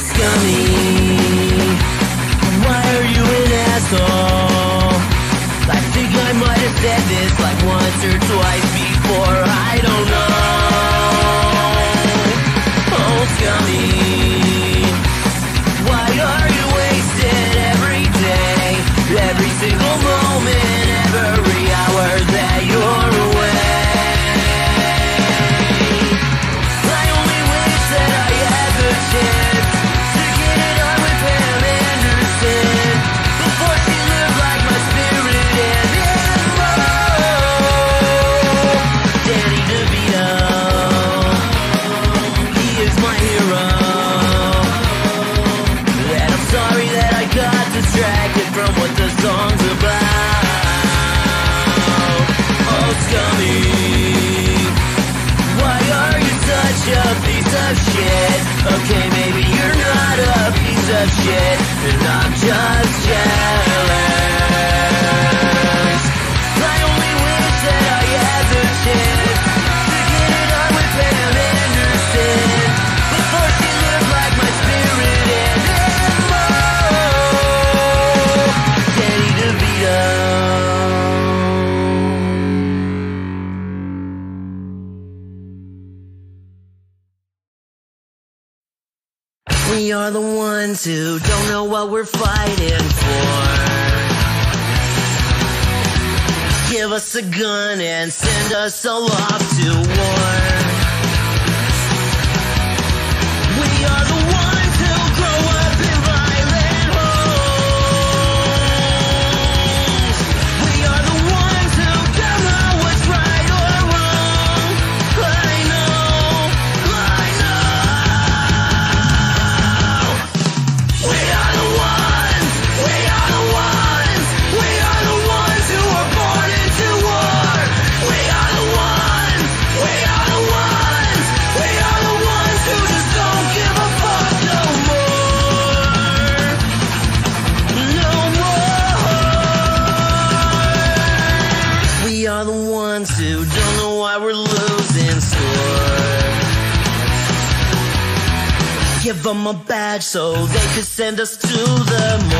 scummy. Why are you an asshole? I think I might have said this like once or twice before, I don't know. it, and I'm just jealous. I only wish that I had the chance to get it on with Pam Anderson before she lived like my spirit and more. Danny DeVito. We are the one don't know what we're fighting for. Give us a gun and send us all off to war. a badge so they could send us to the moon.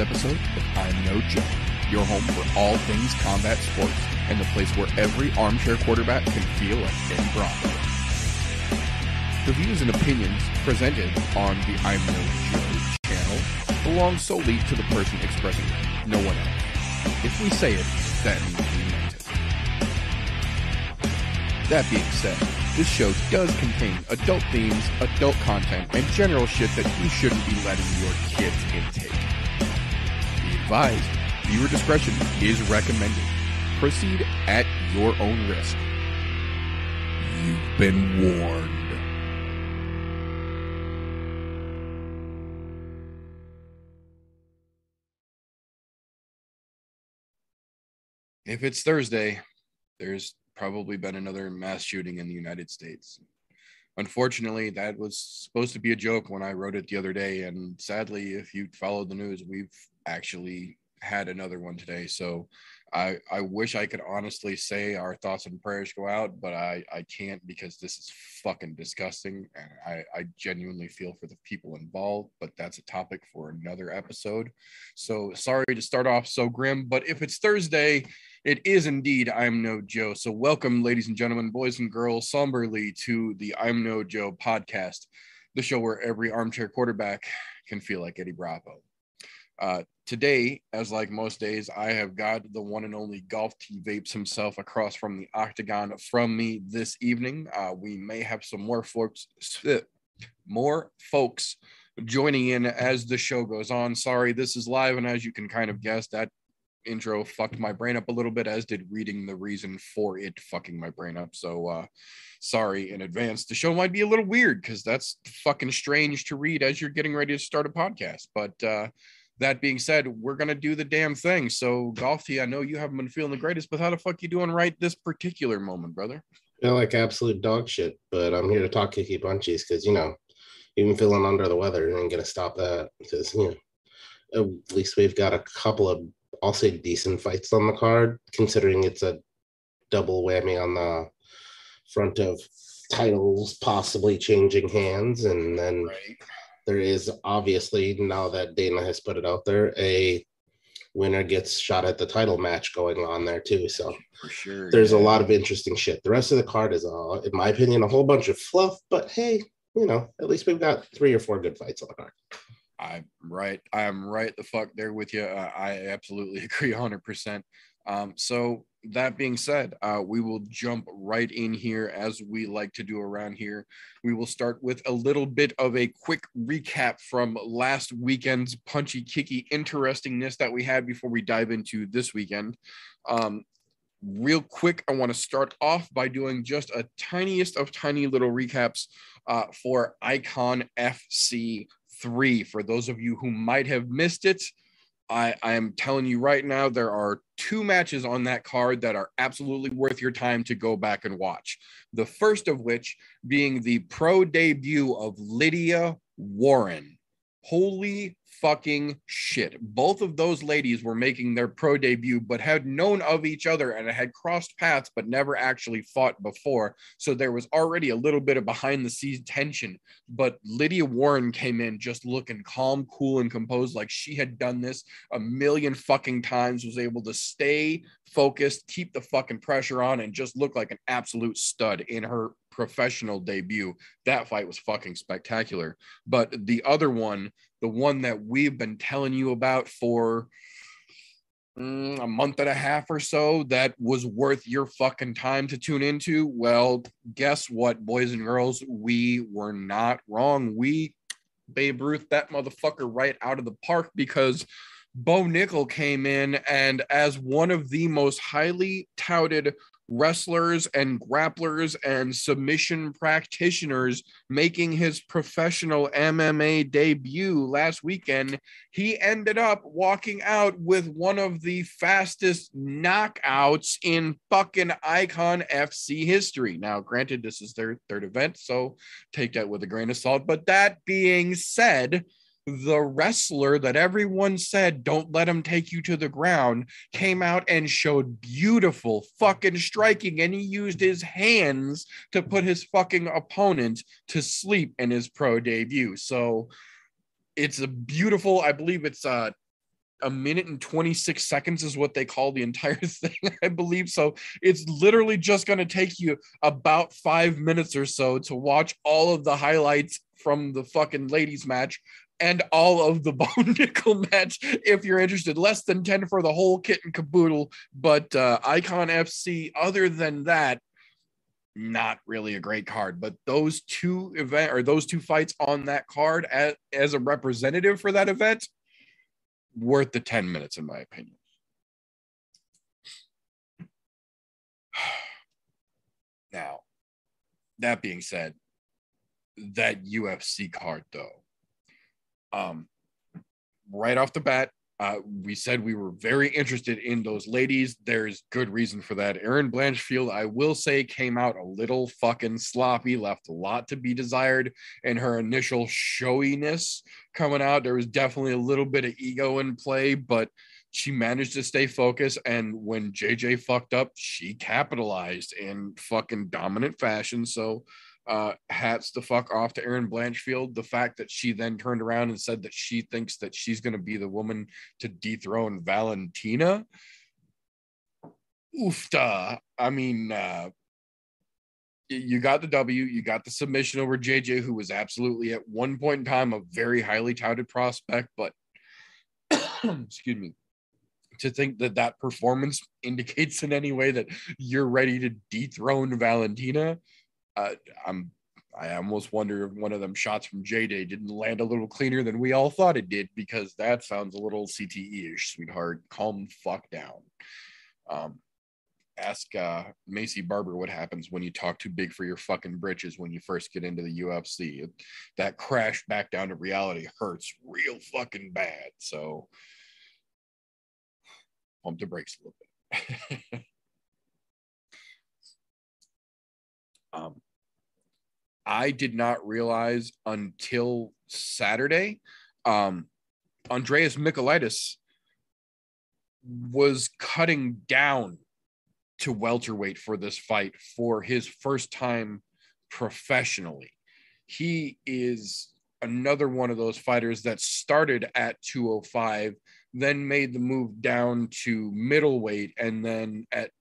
episode of I'm No Joe, your home for all things combat sports and the place where every armchair quarterback can feel like Ben Bronco. The views and opinions presented on the I'm No Joe channel belong solely to the person expressing them, no one else. If we say it, then we meant it. That being said, this show does contain adult themes, adult content, and general shit that you shouldn't be letting your kids intake. Advised, viewer discretion is recommended. Proceed at your own risk. You've been warned. If it's Thursday, there's probably been another mass shooting in the United States. Unfortunately, that was supposed to be a joke when I wrote it the other day. And sadly, if you followed the news, we've actually had another one today. So I, I wish I could honestly say our thoughts and prayers go out, but I, I can't because this is fucking disgusting. And I, I genuinely feel for the people involved, but that's a topic for another episode. So sorry to start off so grim, but if it's Thursday, it is indeed I'm No Joe. So, welcome, ladies and gentlemen, boys and girls, somberly to the I'm No Joe podcast, the show where every armchair quarterback can feel like Eddie Bravo. Uh, today, as like most days, I have got the one and only Golf T Vapes himself across from the octagon from me this evening. Uh, we may have some more folks, more folks joining in as the show goes on. Sorry, this is live, and as you can kind of guess, that intro fucked my brain up a little bit as did reading the reason for it fucking my brain up so uh sorry in advance the show might be a little weird because that's fucking strange to read as you're getting ready to start a podcast but uh that being said we're gonna do the damn thing. So golfy i know you haven't been feeling the greatest but how the fuck you doing right this particular moment brother? Feel like absolute dog shit, but I'm here to talk kicky punchies because you know, even feeling under the weather ain't gonna stop that because you know, at least we've got a couple of I'll say decent fights on the card, considering it's a double whammy on the front of titles possibly changing hands, and then right there is obviously now that Dana has put it out there a winner gets shot at the title match going on there too. So for sure there's a lot of interesting shit. The rest of the card is, uh, in my opinion, a whole bunch of fluff. But hey, you know, at least we've got three or four good fights on the card. I'm right. I'm right the fuck there with you. Uh, I absolutely agree 100%. Um, so, that being said, uh, we will jump right in here as we like to do around here. We will start with a little bit of a quick recap from last weekend's punchy, kicky interestingness that we had before we dive into this weekend. Um, real quick, I want to start off by doing just a tiniest of tiny little recaps uh, for Icon FC 3. For those of you who might have missed it, I, I am telling you right now, there are two matches on that card that are absolutely worth your time to go back and watch. The first of which being the pro debut of Lydia Warren. Holy fucking shit. Both of those ladies were making their pro debut, but had known of each other and had crossed paths, but never actually fought before. So there was already a little bit of behind the scenes tension. But Lydia Warren came in just looking calm, cool, and composed, like she had done this a million fucking times, was able to stay focused, keep the fucking pressure on, and just look like an absolute stud in her professional debut. That fight was fucking spectacular. But the other one, the one that we've been telling you about for mm, a month and a half or so, that was worth your fucking time to tune into. Well, guess what, boys and girls? We were not wrong. We Babe Ruth that motherfucker right out of the park because Bo Nickal came in and as one of the most highly touted wrestlers and grapplers and submission practitioners making his professional MMA debut last weekend, he ended up walking out with one of the fastest knockouts in fucking Icon FC history. Now, granted, this is their third event, so take that with a grain of salt. But that being said, the wrestler that everyone said don't let him take you to the ground came out and showed beautiful fucking striking and he used his hands to put his fucking opponent to sleep in his pro debut so it's a beautiful i believe it's uh a minute and 26 seconds is what they call the entire thing, I believe. So it's literally just going to take you about five minutes or so to watch all of the highlights from the fucking ladies match and all of the Bo Nickal match if you're interested. Less than 10 for the whole kit and caboodle. But uh, Icon FC, other than that, not really a great card. But those two event or those two fights on that card as, as a representative for that event, worth the 10 minutes, in my opinion. Now, that being said, that UFC card though, um, right off the bat, uh, we said we were very interested in those ladies. There's good reason for that. Erin Blanchfield, I will say, came out a little fucking sloppy, left a lot to be desired in her initial showiness coming out. There was definitely a little bit of ego in play, but she managed to stay focused. And when JJ fucked up, she capitalized in fucking dominant fashion. So, uh, hats the fuck off to Erin Blanchfield. The fact that she then turned around and said that she thinks that she's going to be the woman to dethrone Valentina. Oofta. I mean, uh, you got the W, you got the submission over JJ, who was absolutely at one point in time a very highly touted prospect, but excuse me, to think that that performance indicates in any way that you're ready to dethrone Valentina uh, I'm I almost wonder if one of them shots from J Day didn't land a little cleaner than we all thought it did because that sounds a little CTE ish, sweetheart. Calm the fuck down. Um, ask uh, Maycee Barber what happens when you talk too big for your fucking britches when you first get into the UFC. That crash back down to reality hurts real fucking bad. So pump the brakes a little bit. um, I did not realize until Saturday, um, Andreas Michailidis was cutting down to welterweight for this fight for his first time professionally. He is another one of those fighters that started at 205, then made the move down to middleweight, and then at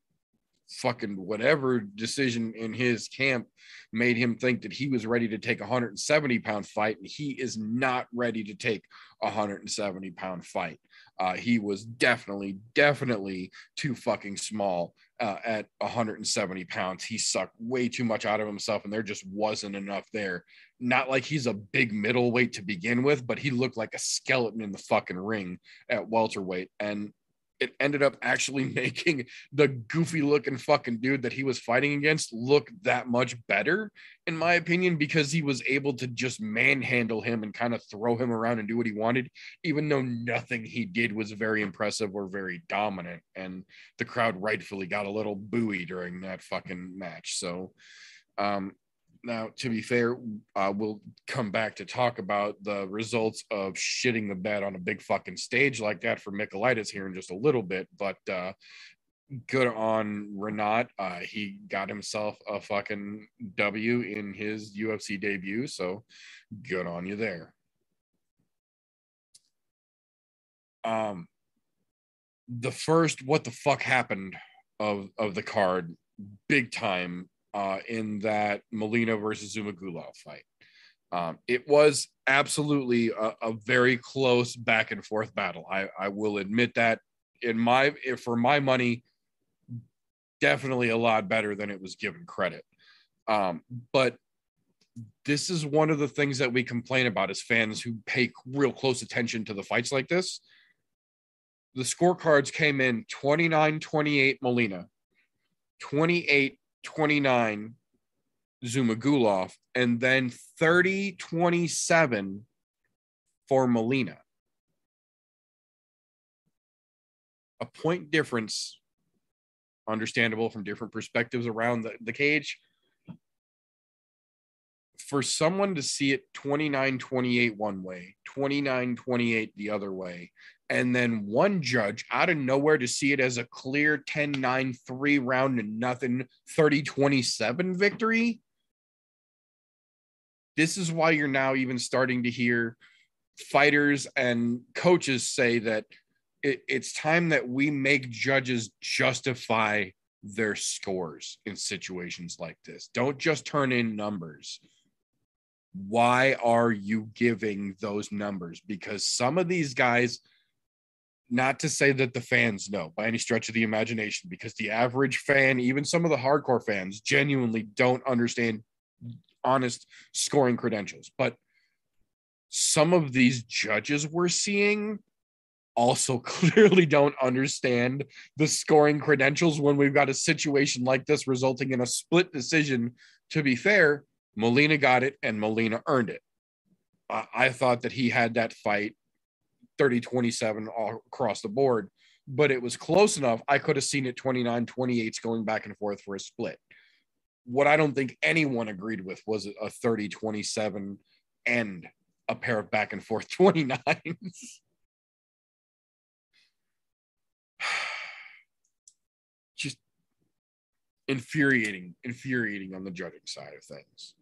fucking whatever decision in his camp made him think that he was ready to take a 170 pound fight and he is not ready to take a 170 pound fight. Uh, he was definitely definitely too fucking small uh, at 170 pounds. He sucked way too much out of himself and there just wasn't enough there. Not like he's a big middleweight to begin with but he looked like a skeleton in the fucking ring at welterweight. And it ended up actually making the goofy looking fucking dude that he was fighting against look that much better, in my opinion, because he was able to just manhandle him and kind of throw him around and do what he wanted, even though nothing he did was very impressive or very dominant. And the crowd rightfully got a little buoy during that fucking match. So, um, now, to be fair, uh, we'll come back to talk about the results of shitting the bed on a big fucking stage like that for Michailidis here in just a little bit. But uh, good on Renat. Uh, he got himself a fucking W in his UFC debut. So good on you there. Um, the first what the fuck happened of of the card, big time uh, in that Molina versus Zhumagulov fight. Um, it was absolutely a, a, very close back and forth battle. I, I will admit that in my for my money, definitely a lot better than it was given credit. Um, but this is one of the things that we complain about as fans who pay real close attention to the fights like this. The scorecards came in 29 28 Molina, 28 29 Zhumagulov, and then 30 27 for Molina. A point difference, understandable from different perspectives around the, the cage. For someone to see it 29 28 one way, 29 28 the other way, and then one judge out of nowhere to see it as a clear 10 9 3 round to nothing 30 27 victory. This is why you're now even starting to hear fighters and coaches say that it, it's time that we make judges justify their scores in situations like this. Don't just turn in numbers. Why are you giving those numbers? Because some of these guys, not to say that the fans know by any stretch of the imagination, because the average fan, even some of the hardcore fans, genuinely don't understand honest scoring credentials. But some of these judges we're seeing also clearly don't understand the scoring credentials when we've got a situation like this resulting in a split decision. To be fair, Molina got it and Molina earned it. Uh, I thought that he had that fight 30 27 all across the board, but it was close enough. I could have seen it 29 28 going back and forth for a split. What I don't think anyone agreed with was a 30 27 and a pair of back and forth 29s. Just infuriating, infuriating on the judging side of things.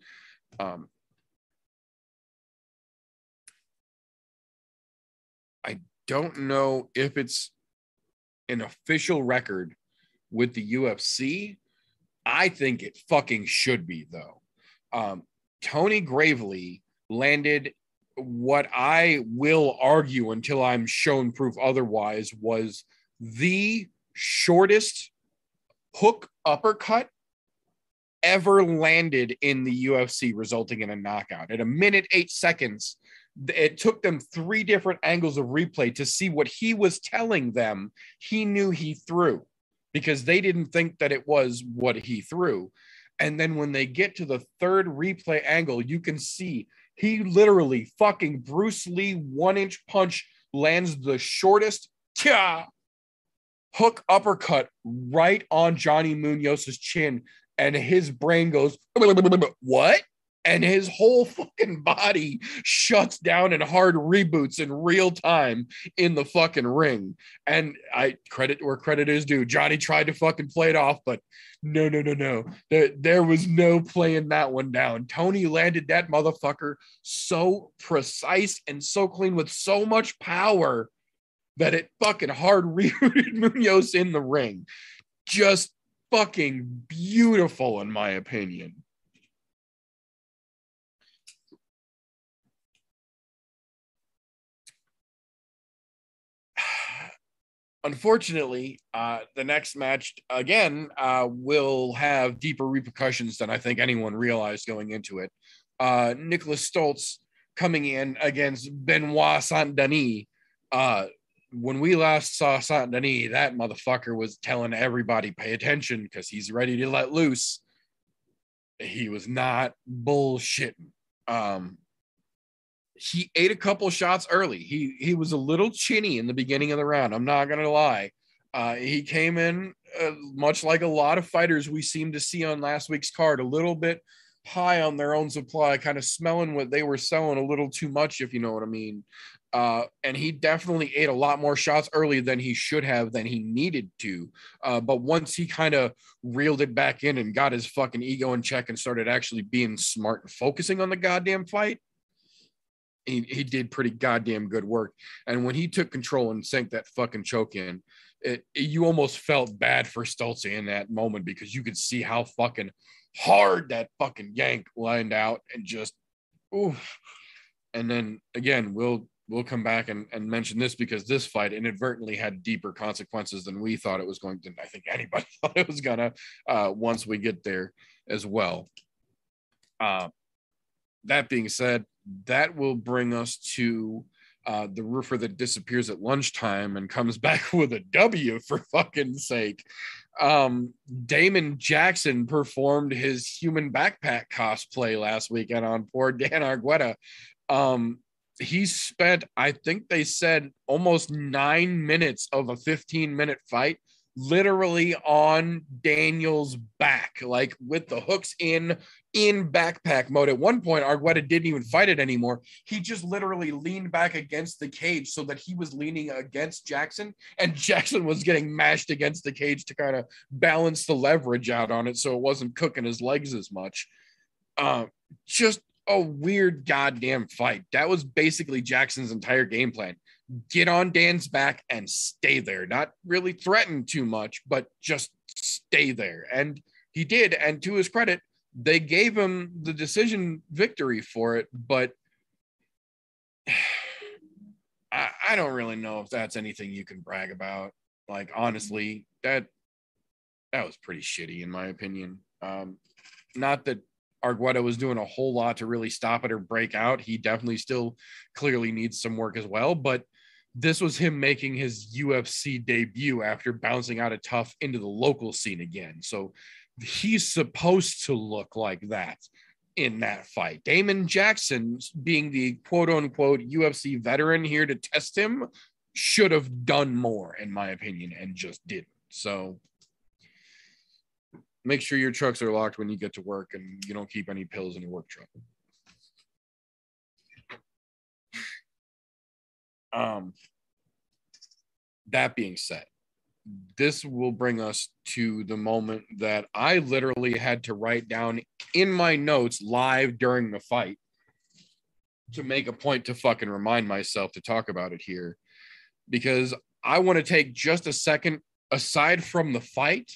Um, I don't know if it's an official record with the UFC. I think it fucking should be, though. Um, Tony Gravely landed what I will argue until I'm shown proof otherwise was the shortest hook uppercut ever landed in the UFC, resulting in a knockout. At a minute, eight seconds, it took them three different angles of replay to see what he was telling them he knew he threw because they didn't think that it was what he threw. And then when they get to the third replay angle, you can see he literally fucking Bruce Lee one inch punch lands the shortest hook uppercut right on Johnny Munoz's chin. And his brain goes, What? And his whole fucking body shuts down and hard reboots in real time in the fucking ring. And I credit where credit is due. Johnny tried to fucking play it off, but no, no, no, no. There, there was no playing that one down. Tony landed that motherfucker so precise and so clean with so much power that it fucking hard rerouted Munoz in the ring. Just fucking beautiful, in my opinion. unfortunately, uh, the next match again uh, will have deeper repercussions than I think anyone realized going into it. Uh, Nicholas Stolze coming in against Benoit Saint Denis. Uh, when we last saw Saint Denis, that motherfucker was telling everybody pay attention because he's ready to let loose. He was not bullshitting. Um, he ate a couple shots early. He he was a little chinny in the beginning of the round. I'm not gonna lie. Uh, he came in uh, much like a lot of fighters we seem to see on last week's card, a little bit high on their own supply, kind of smelling what they were selling a little too much, if you know what I mean. Uh, and he definitely ate a lot more shots early than he should have, than he needed to. Uh, but once he kind of reeled it back in and got his fucking ego in check and started actually being smart and focusing on the goddamn fight, he, he did pretty goddamn good work. And when he took control and sank that fucking choke in, it, it, you almost felt bad for Stolze in that moment because you could see how fucking hard that fucking yank lined out and just oof. And then again, we'll we'll come back and, and mention this because this fight inadvertently had deeper consequences than we thought it was going to. I think anybody thought it was gonna uh, once we get there as well. Uh, that being said, that will bring us to uh, the roofer that disappears at lunchtime and comes back with a W for fucking sake. Um, Damon Jackson performed his human backpack cosplay last weekend on poor Dan Argueta. Um, he spent, I think they said, almost nine minutes of a 15 minute fight literally on Daniel's back, like with the hooks in in backpack mode. At one point, Argueta didn't even fight it anymore. He just literally leaned back against the cage so that he was leaning against Jackson, and Jackson was getting mashed against the cage to kind of balance the leverage out on it so it wasn't cooking his legs as much. Uh, just a weird goddamn fight. That was basically Jackson's entire game plan. get on Dan's back and stay there. Not really threaten too much, but just stay there. And he did. And to his credit, they gave him the decision victory for it. But I, I don't really know if that's anything you can brag about. Like, honestly, that that was pretty shitty in my opinion. Um, not that Argueta was doing a whole lot to really stop it or break out. He definitely still clearly needs some work as well, but this was him making his UFC debut after bouncing out of tough into the local scene again. So he's supposed to look like that in that fight. Damon Jackson, being the quote unquote UFC veteran here to test him, should have done more, in my opinion, and just didn't. So make sure your trucks are locked when you get to work and you don't keep any pills in your work truck. Um, that being said, this will bring us to the moment that I literally had to write down in my notes live during the fight to make a point to fucking remind myself to talk about it here because I want to take just a second aside from the fight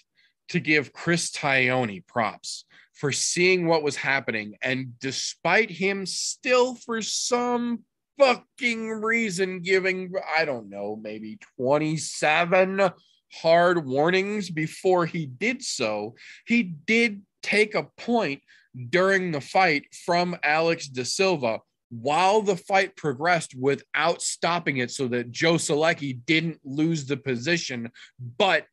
to give Chris Tognoni props for seeing what was happening. And despite him still for some fucking reason giving I don't know maybe 27 hard warnings before he did so he did take a point during the fight from Alex De Silva while the fight progressed without stopping it so that Joe Solecki didn't lose the position but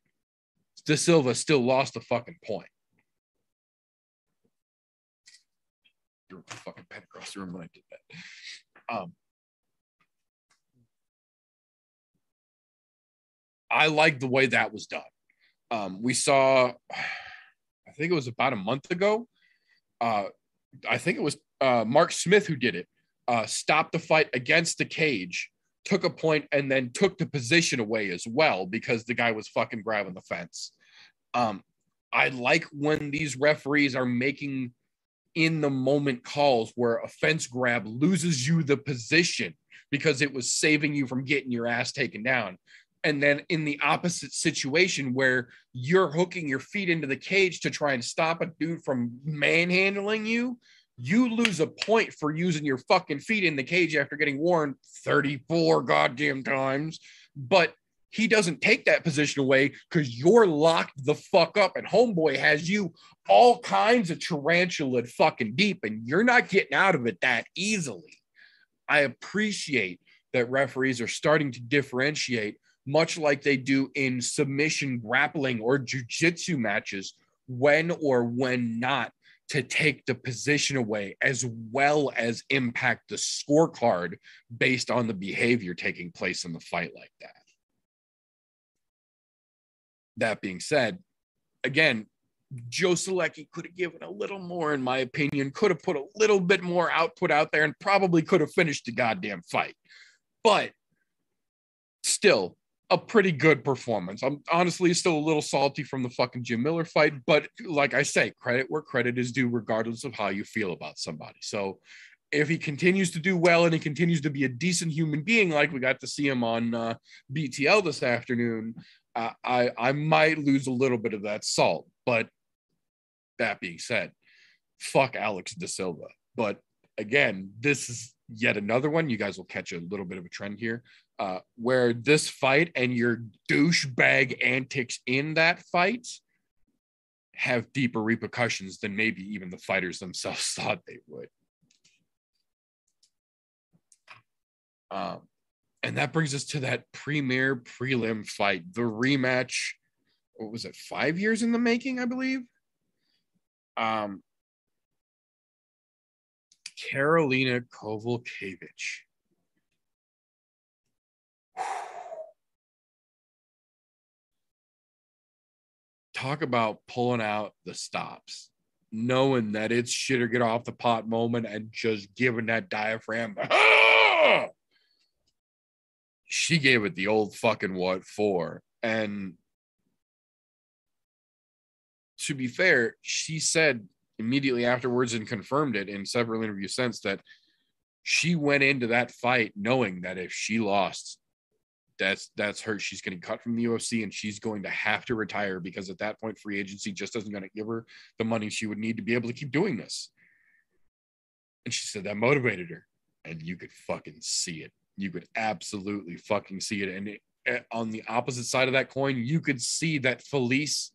De Silva still lost the fucking point. Threw a fucking pen across the room when I did that. Um, I like the way that was done. Um, we saw, I think it was about a month ago. Uh, I think it was uh, Mark Smith who did it. Uh, stopped the fight against the cage, took a point, and then took the position away as well because the guy was fucking grabbing the fence. Um, I like when these referees are making in the moment calls where a fence grab loses you the position because it was saving you from getting your ass taken down and then in the opposite situation where you're hooking your feet into the cage to try and stop a dude from manhandling you, you lose a point for using your fucking feet in the cage after getting warned 34 goddamn times. But he doesn't take that position away because you're locked the fuck up and homeboy has you all kinds of tarantula fucking deep and you're not getting out of it that easily. I appreciate that referees are starting to differentiate much like they do in submission grappling or jujitsu matches, when or when not to take the position away, as well as impact the scorecard based on the behavior taking place in the fight like that. That being said, again, Joe Solecki could have given a little more, in my opinion, could have put a little bit more output out there and probably could have finished the goddamn fight. But still, a pretty good performance. I'm honestly still a little salty from the fucking Jim Miller fight, but like I say, credit where credit is due, regardless of how you feel about somebody. So if he continues to do well and he continues to be a decent human being, like we got to see him on uh, BTL this afternoon, I I might lose a little bit of that salt. But that being said, fuck Alex De Silva. But again, this is yet another one. You guys will catch a little bit of a trend here uh, where this fight and your douchebag antics in that fight have deeper repercussions than maybe even the fighters themselves thought they would. Um, and that brings us to that premier prelim fight, the rematch. What was it? Five years in the making, I believe. Um, Karolina Kowalkiewicz talk about pulling out the stops, knowing that it's shit or get off the pot moment and just giving that diaphragm. Ah! She gave it the old fucking what for. And to be fair, she said immediately afterwards and confirmed it in several interviews since that she went into that fight knowing that if she lost, that's that's her. She's getting cut from the UFC and she's going to have to retire because at that point, free agency just isn't going to give her the money she would need to be able to keep doing this. And she said that motivated her, and you could fucking see it. You could absolutely fucking see it. And it, eh, on the opposite side of that coin, you could see that Felice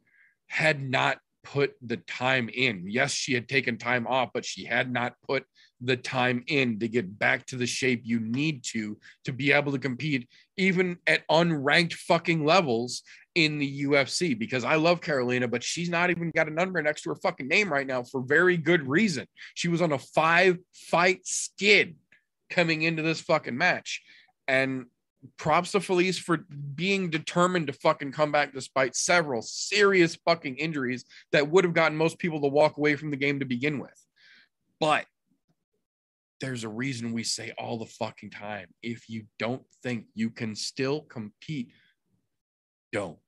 had not put the time in. Yes, she had taken time off, but she had not put the time in to get back to the shape you need to to be able to compete even at unranked fucking levels in the UFC because I love Karolina but she's not even got a number next to her fucking name right now for very good reason. She was on a 5 fight skid coming into this fucking match and props to Felice for being determined to fucking come back despite several serious fucking injuries that would have gotten most people to walk away from the game to begin with. But there's a reason we say all the fucking time if you don't think you can still compete, don't.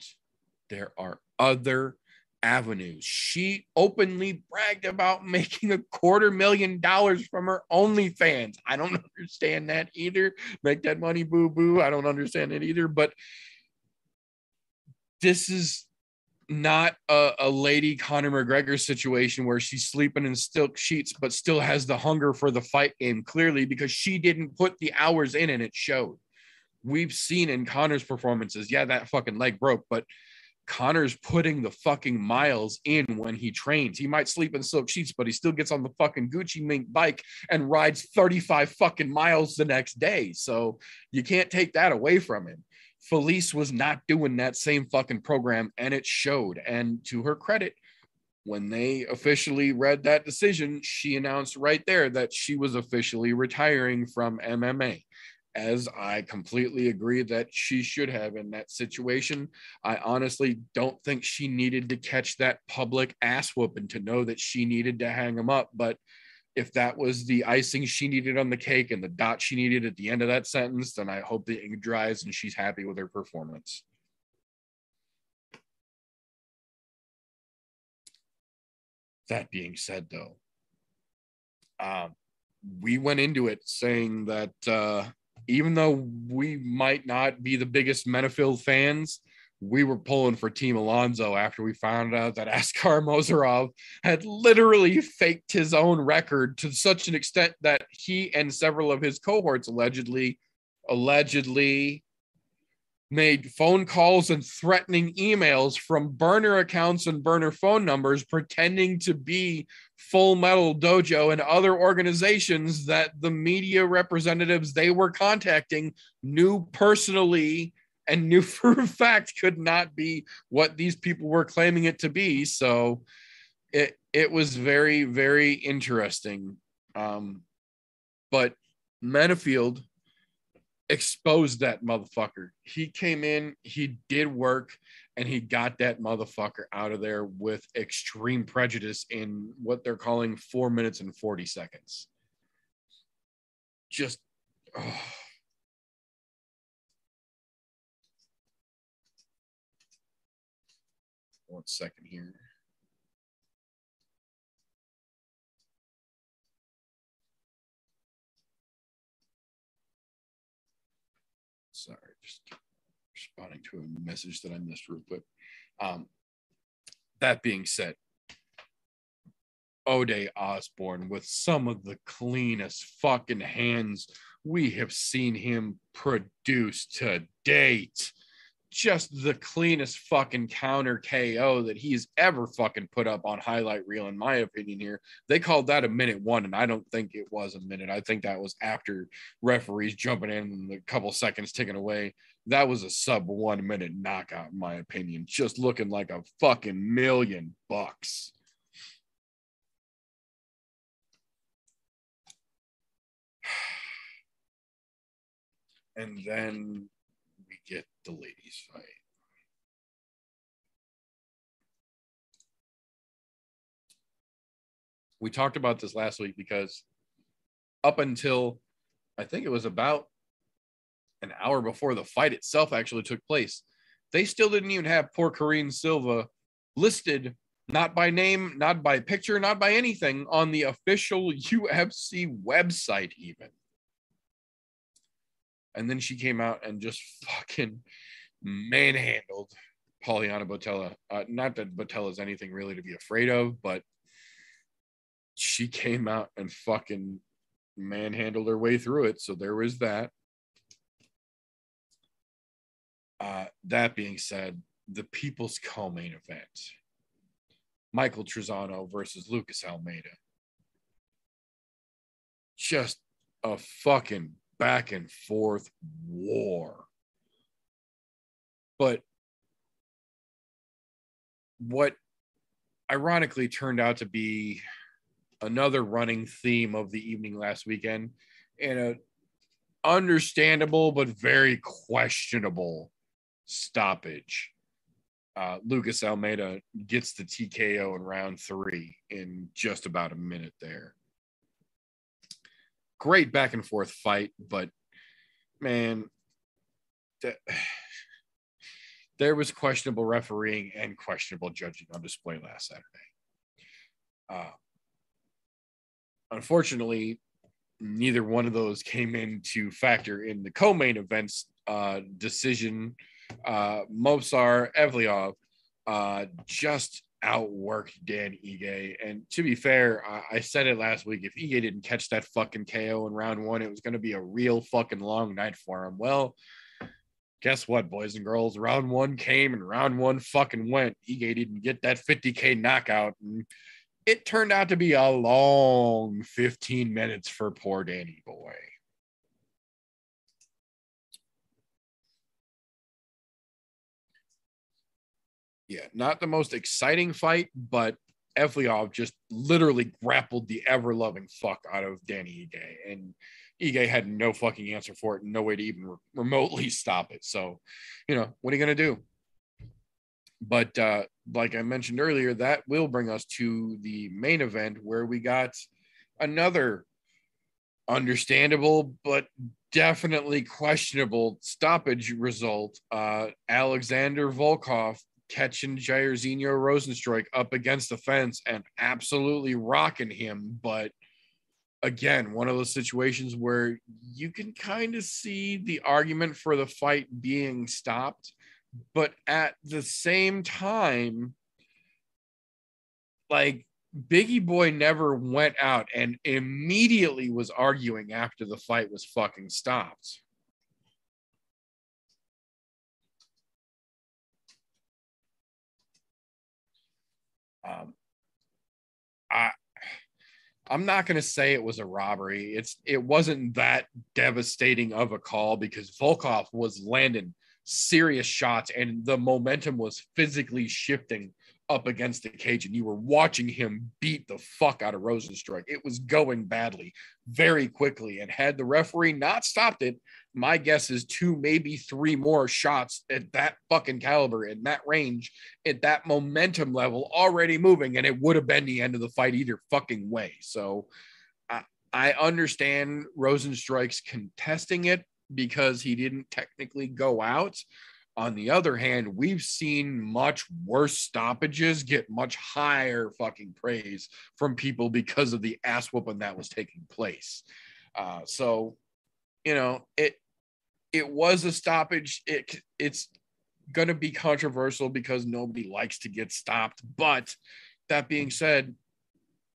There are other avenues. She openly bragged about making a quarter million dollars from her OnlyFans. I don't understand that either. Make that money, boo boo. I don't understand it either. But this is not a, a lady Conor McGregor situation where she's sleeping in silk sheets, but still has the hunger for the fight game clearly because she didn't put the hours in and it showed. We've seen in Conor's performances, yeah, that fucking leg broke, but Conor's putting the fucking miles in when he trains. He might sleep in silk sheets, but he still gets on the fucking Gucci mink bike and rides 35 fucking miles the next day. So you can't take that away from him. Felice was not doing that same fucking program and it showed. And to her credit, when they officially read that decision, she announced right there that she was officially retiring from MMA as I completely agree that she should have in that situation. I honestly don't think she needed to catch that public ass whooping to know that she needed to hang him up. But if that was the icing she needed on the cake and the dot she needed at the end of that sentence, then I hope the ink dries and she's happy with her performance. That being said, though, um, we went into it saying that uh, even though we might not be the biggest Menifield fans, we were pulling for Team Alonzo after we found out that Askar Mozharov had literally faked his own record to such an extent that he and several of his cohorts allegedly, allegedly made phone calls and threatening emails from burner accounts and burner phone numbers pretending to be full metal dojo and other organizations that the media representatives they were contacting knew personally and knew for a fact could not be what these people were claiming it to be so it it was very very interesting um but Menifield exposed that motherfucker. He came in, he did work, and he got that motherfucker out of there with extreme prejudice in what they're calling four minutes and 40 seconds. Just, oh. one second here. sorry, just responding to a message that I missed real quick. Um, that being said, Ode Osbourne with some of the cleanest fucking hands we have seen him produce to date just the cleanest fucking counter KO that he's ever fucking put up on highlight reel, in my opinion. Here, they called that a minute one, and I don't think it was a minute. I think that was after referees jumping in and a couple seconds taken away. That was a sub one minute knockout, in my opinion. Just looking like a fucking million bucks. And then we get the ladies fight. We talked about this last week because up until I think it was about an hour before the fight itself actually took place, they still didn't even have poor Karine Silva listed, not by name, not by picture, not by anything on the official UFC website, even. And then she came out and just fucking manhandled Poliana Botelho. Uh, not that Botelho is anything really to be afraid of, but she came out and fucking manhandled her way through it. So there was that. Uh, that being said, the People's Co-main event, Michael Trizano versus Lucas Almeida. Just a fucking back and forth war. But what ironically turned out to be another running theme of the evening last weekend and a understandable but very questionable stoppage. Uh, Lucas Almeida gets the TKO in round three in just about a minute there. Great back and forth fight, but man, that, there was questionable refereeing and questionable judging on display last Saturday. Uh, unfortunately, neither one of those came in to factor in the co-main events uh, decision. Uh, Movsar Evloev uh, just outworked Dan Ige. And to be fair, I, I said it last week. If Ige didn't catch that fucking KO in round one, it was going to be a real fucking long night for him. Well, guess what, boys and girls? Round one came and round one fucking went. Ige didn't get that 50K knockout. And it turned out to be a long 15 minutes for poor Danny Boy. Yeah, not the most exciting fight, but Evloev just literally grappled the ever loving fuck out of Danny Ige. And Ige had no fucking answer for it, and no way to even re- remotely stop it. So, you know, what are you going to do? But uh, like I mentioned earlier, that will bring us to the main event where we got another understandable but definitely questionable stoppage result. Uh, Alexander Volkov catching Jairzinho Rozenstruik up against the fence and absolutely rocking him. But again, one of those situations where you can kind of see the argument for the fight being stopped, but at the same time, like Biggie Boy never went out and immediately was arguing after the fight was fucking stopped. Um, I I'm not going to say it was a robbery. It's it wasn't that devastating of a call because Volkov was landing serious shots and the momentum was physically shifting up against the cage and you were watching him beat the fuck out of Rozenstruik. It was going badly very quickly. And had the referee not stopped it, my guess is two, maybe three more shots at that fucking caliber, in that range, at that momentum level already moving, and it would have been the end of the fight either fucking way. So I, I understand Rozenstruik's contesting it because he didn't technically go out. On the other hand, we've seen much worse stoppages get much higher fucking praise from people because of the ass whooping that was taking place. Uh, so, you know, it it was a stoppage. It it's going to be controversial because nobody likes to get stopped. But that being said,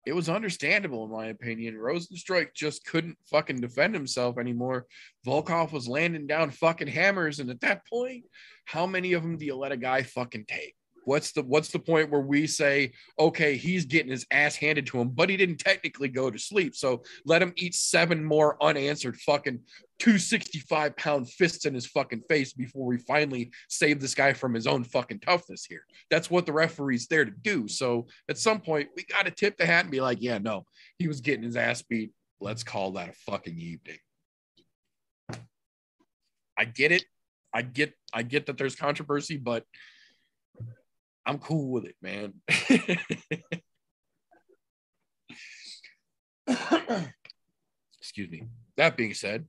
it was understandable in my opinion. Rozenstruik just couldn't fucking defend himself anymore. Volkov was landing down fucking hammers, and at that point, how many of them do you let a guy fucking take? What's the what's the point where we say, okay, he's getting his ass handed to him, but he didn't technically go to sleep. So let him eat seven more unanswered fucking 265 pound fists in his fucking face before we finally save this guy from his own fucking toughness here. That's what the referee's there to do. So at some point, we got to tip the hat and be like, yeah, no, he was getting his ass beat. Let's call that a fucking evening. I get it. I get I get that there's controversy, but I'm cool with it, man. Excuse me. That being said,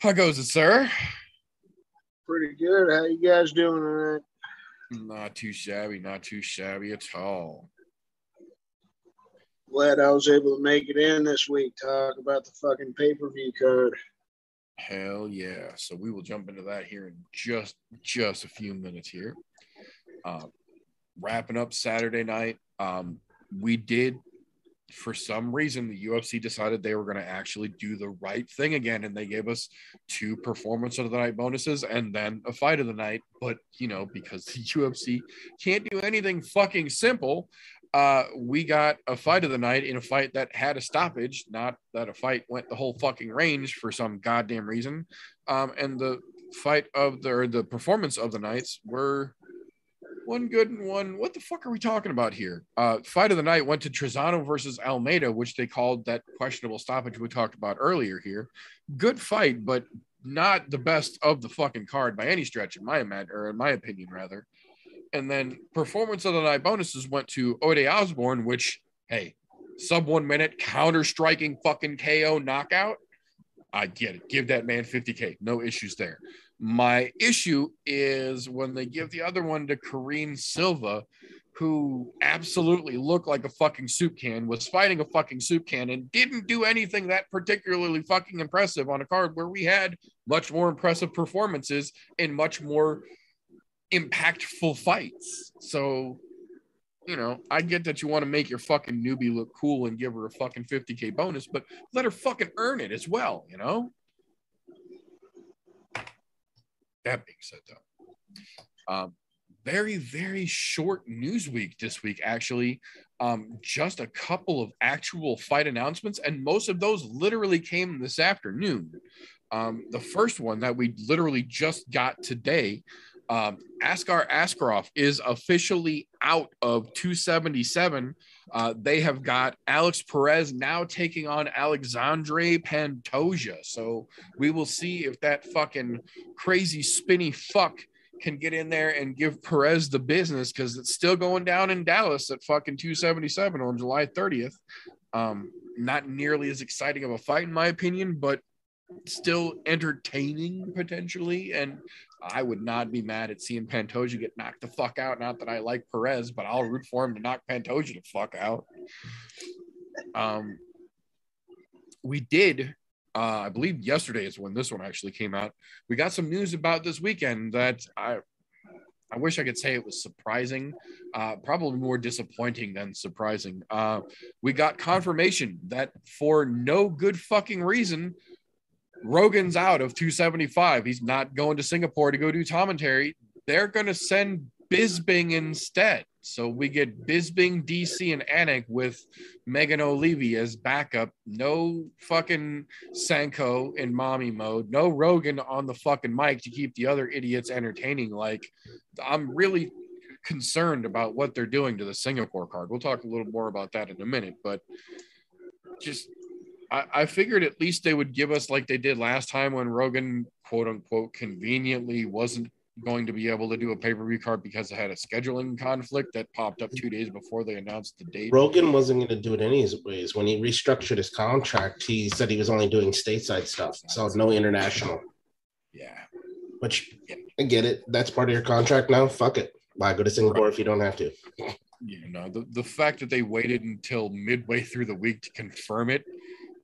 how goes it, sir? Pretty good. How you guys doing tonight? Not too shabby, not too shabby at all. Glad I was able to make it in this week. Talk about the fucking pay per view card. Hell yeah. So we will jump into that here in just just a few minutes here. Uh, wrapping up Saturday night. Um, we did for some reason the UFC decided they were going to actually do the right thing again and they gave us two performance of the night bonuses and then a fight of the night but you know because the UFC can't do anything fucking simple uh we got a fight of the night in a fight that had a stoppage not that a fight went the whole fucking range for some goddamn reason um and the fight of the or the performance of the nights were one good and one. What the fuck are we talking about here? Uh, fight of the night went to Trizano versus Almeida, which they called that questionable stoppage we talked about earlier here. Good fight, but not the best of the fucking card by any stretch, in my imag- or in my opinion, rather. And then performance of the night bonuses went to Ode Osbourne, which hey, sub one minute counter striking fucking KO knockout. I get it. Give that man 50k. No issues there. My issue is when they give the other one to Karine Silva, who absolutely looked like a fucking soup can, was fighting a fucking soup can, and didn't do anything that particularly fucking impressive on a card where we had much more impressive performances and much more impactful fights. So, you know, I get that you want to make your fucking newbie look cool and give her a fucking 50k bonus, but let her fucking earn it as well, you know? That being said, though, um, very, very short news week this week, actually. Um, just a couple of actual fight announcements, and most of those literally came this afternoon. Um, the first one that we literally just got today, um, Askar Askarov is officially out of 277. Uh, they have got Alex Perez now taking on Alexandre Pantoja. So we will see if that fucking crazy spinny fuck can get in there and give Perez the business because it's still going down in Dallas at fucking 277 on July 30th. Um, not nearly as exciting of a fight, in my opinion, but still entertaining potentially. And I would not be mad at seeing Pantoja get knocked the fuck out. Not that I like Perez, but I'll root for him to knock Pantoja the fuck out. Um, we did, uh, I believe yesterday is when this one actually came out. We got some news about this weekend that I, I wish I could say it was surprising, uh, probably more disappointing than surprising. Uh, we got confirmation that for no good fucking reason, Rogan's out of 275. He's not going to Singapore to go do commentary. They're going to send Bisping instead. So we get Bisping, DC, and Anik with Megan Olivi as backup. No fucking Sanko in mommy mode. No Rogan on the fucking mic to keep the other idiots entertaining. Like, I'm really concerned about what they're doing to the Singapore card. We'll talk a little more about that in a minute, but just I, I figured at least they would give us like they did last time when Rogan quote unquote conveniently wasn't going to be able to do a pay-per-view card because it had a scheduling conflict that popped up two days before they announced the date. Rogan wasn't going to do it anyways. When he restructured his contract, he said he was only doing stateside stuff, so no international. Yeah. Which I get it. That's part of your contract now. Fuck it. Why go to Singapore if you don't have to? You know, the, the fact that they waited until midway through the week to confirm it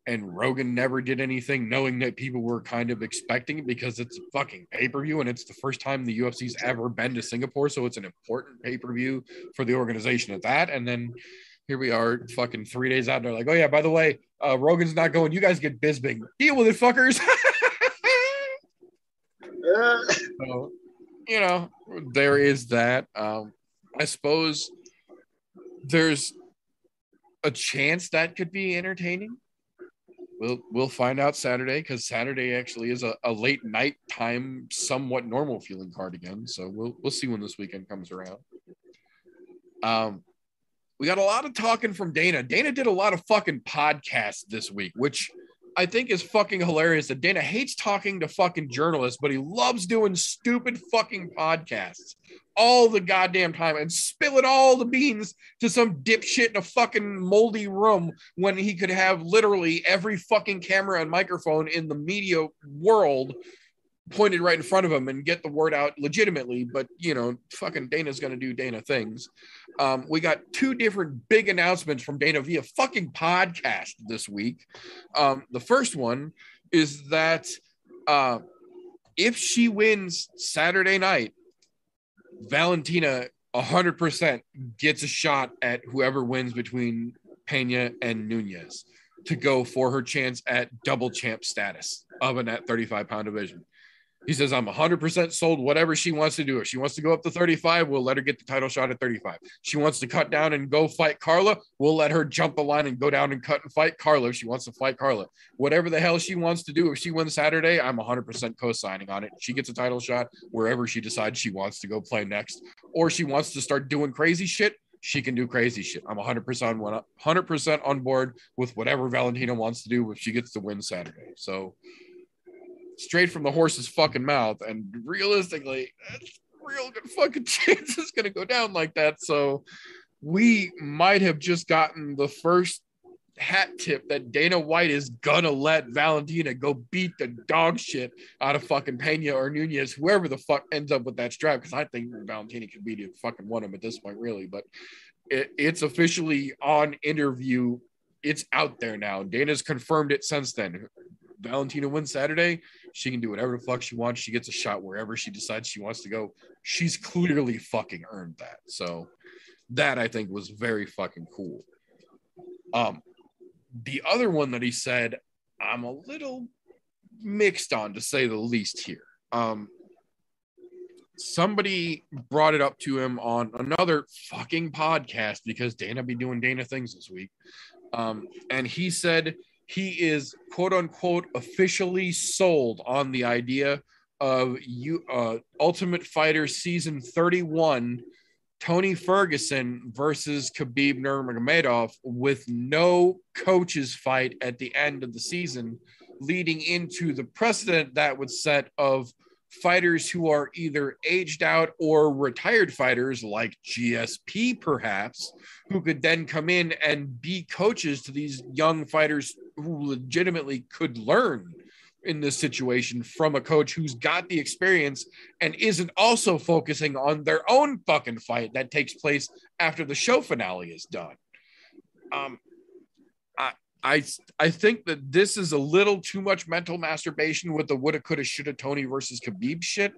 and Rogan never did anything, knowing that people were kind of expecting it because it's a fucking pay per view and it's the first time the UFC's ever been to Singapore. So it's an important pay per view for the organization at that. And then here we are, fucking three days out. And they're like, oh, yeah, by the way, uh, Rogan's not going. You guys get Bisping. Deal with it, fuckers. So, you know, there is that. Um, I suppose there's a chance that could be entertaining. We'll we'll find out Saturday because Saturday actually is a, a late night time, somewhat normal feeling card again. So we'll we'll see when this weekend comes around. Um, we got a lot of talking from Dana. Dana did a lot of fucking podcasts this week, which I think is fucking hilarious. That Dana hates talking to fucking journalists, but he loves doing stupid fucking podcasts all the goddamn time and spilling all the beans to some dipshit in a fucking moldy room when he could have literally every fucking camera and microphone in the media world pointed right in front of him and get the word out legitimately. But you know, fucking Dana's gonna do Dana things. Um, we got two different big announcements from Dana via fucking podcast this week. Um, the first one is that Uh, if she wins Saturday night, Valentina 100% gets a shot at whoever wins between Pena and Nunes to go for her chance at double champ status of an at 35 pound division. He says, I'm 100% sold, whatever she wants to do. If she wants to go up to 35, we'll let her get the title shot at 35. She wants to cut down and go fight Carla, we'll let her jump the line and go down and cut and fight Carla if she wants to fight Carla. Whatever the hell she wants to do, if she wins Saturday, I'm 100% co signing on it. She gets a title shot wherever she decides she wants to go play next, or she wants to start doing crazy shit. She can do crazy shit. I'm 100% on 100% on board with whatever Valentina wants to do if she gets to win Saturday. So, straight from the horse's fucking mouth. And realistically, that's real good fucking chance it's gonna go down like that. So we might have just gotten the first hat tip that Dana White is gonna let Valentina go beat the dog shit out of fucking Pena or Nunes, whoever the fuck ends up with that strap. Because I think Valentina could beat it fucking one of them at this point, really. But it, it's officially on interview. It's out there now. Dana's confirmed it since then. Valentina wins Saturday. She can do whatever the fuck she wants. She gets a shot wherever she decides she wants to go. She's clearly fucking earned that. So that I think was very fucking cool. Um, the other one that he said, I'm a little mixed on to say the least here. Um, somebody brought it up to him on another fucking podcast because Dana be doing Dana things this week. Um, and he said he is quote unquote officially sold on the idea of you uh, Ultimate Fighter season 31 Tony Ferguson versus Khabib Nurmagomedov with no coaches fight at the end of the season leading into the precedent that would set of fighters who are either aged out or retired fighters like GSP perhaps who could then come in and be coaches to these young fighters who legitimately could learn in this situation from a coach who's got the experience and isn't also focusing on their own fucking fight that takes place after the show finale is done. Um, I, I, think that this is a little too much mental masturbation with the woulda, coulda, shoulda, Tony versus Khabib shit.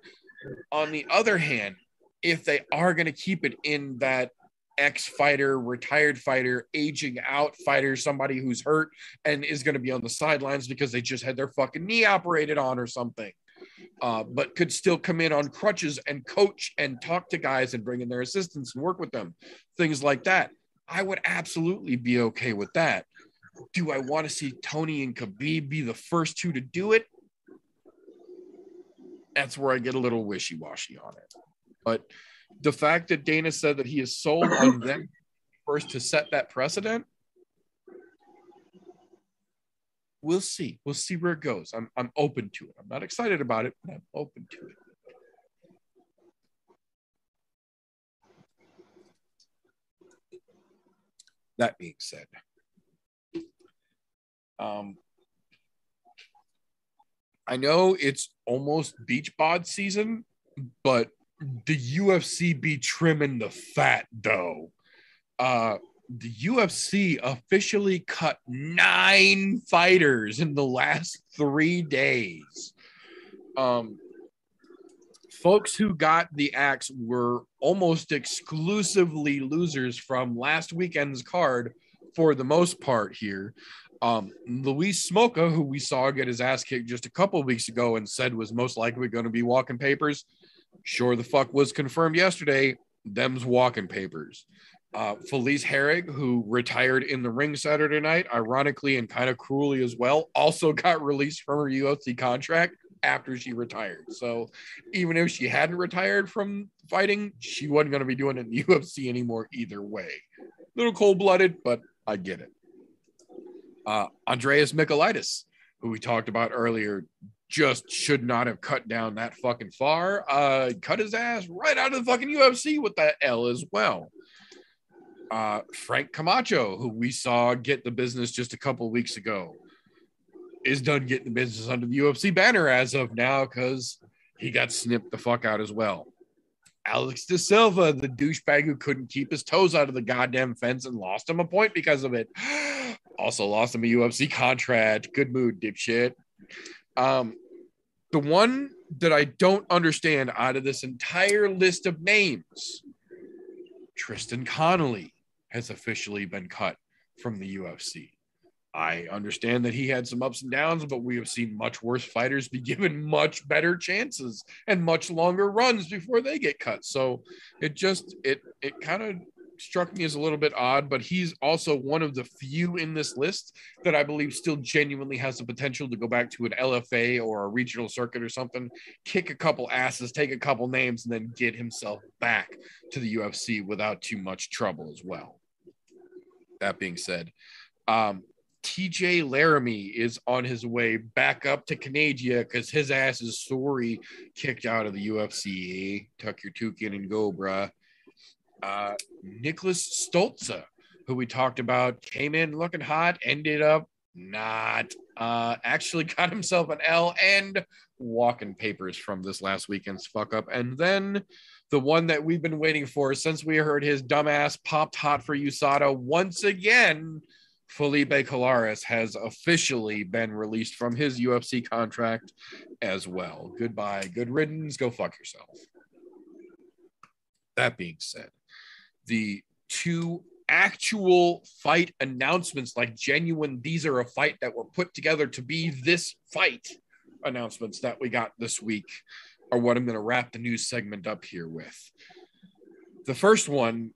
On the other hand, if they are going to keep it in that ex fighter, retired fighter, aging out fighter, somebody who's hurt and is going to be on the sidelines because they just had their fucking knee operated on or something. Uh, but could still come in on crutches and coach and talk to guys and bring in their assistants and work with them, things like that. I would absolutely be okay with that. Do I want to see Tony and Khabib be the first two to do it? That's where I get a little wishy washy on it. But the fact that Dana said that he is sold on them first to set that precedent, we'll see. We'll see where it goes. I'm I'm open to it. I'm not excited about it, but I'm open to it. That being said, um, I know it's almost beach bod season, but the UFC be trimming the fat though. Uh, the UFC officially cut nine fighters in the last three days. Um, folks who got the axe were almost exclusively losers from last weekend's card for the most part here. Um, Louis Smolka, who we saw get his ass kicked just a couple weeks ago and said was most likely going to be walking papers, sure the fuck was confirmed yesterday. Them's walking papers. Uh, Felice Herrig, who retired in the ring Saturday night, ironically and kind of cruelly as well, also got released from her UFC contract after she retired. So even if she hadn't retired from fighting, she wasn't going to be doing it in the UFC anymore either way. A little cold blooded, but I get it. Uh, Andreas Michailidis, who we talked about earlier, just should not have cut down that fucking far. Uh, cut his ass right out of the fucking UFC with that L as well. Uh, Frank Camacho, who we saw get the business just a couple weeks ago, is done getting the business under the UFC banner as of now because he got snipped the fuck out as well. Alex De Silva, the douchebag who couldn't keep his toes out of the goddamn fence and lost him a point because of it. Also lost him a UFC contract. Good mood, dipshit. Um, the one that I don't understand out of this entire list of names, Tristan Connelly has officially been cut from the UFC. I understand that he had some ups and downs, but we have seen much worse fighters be given much better chances and much longer runs before they get cut. So it just it it kind of struck me as a little bit odd, but he's also one of the few in this list that I believe still genuinely has the potential to go back to an LFA or a regional circuit or something, kick a couple asses, take a couple names, and then get himself back to the UFC without too much trouble as well. That being said, um, TJ Laramie is on his way back up to Canada because his ass is sorry kicked out of the UFC. Tuck your toque in and go, bruh. Uh, Nicholas Stolze, who we talked about, came in looking hot, ended up not. Uh, actually got himself an L and walking papers from this last weekend's fuck up. And then the one that we've been waiting for since we heard his dumbass popped hot for USADA once again Felipe Colares has officially been released from his UFC contract as well. Goodbye, good riddance, go fuck yourself. That being said, the two actual fight announcements, like genuine, these are a fight that were put together to be this fight announcements that we got this week, are what I'm going to wrap the news segment up here with. The first one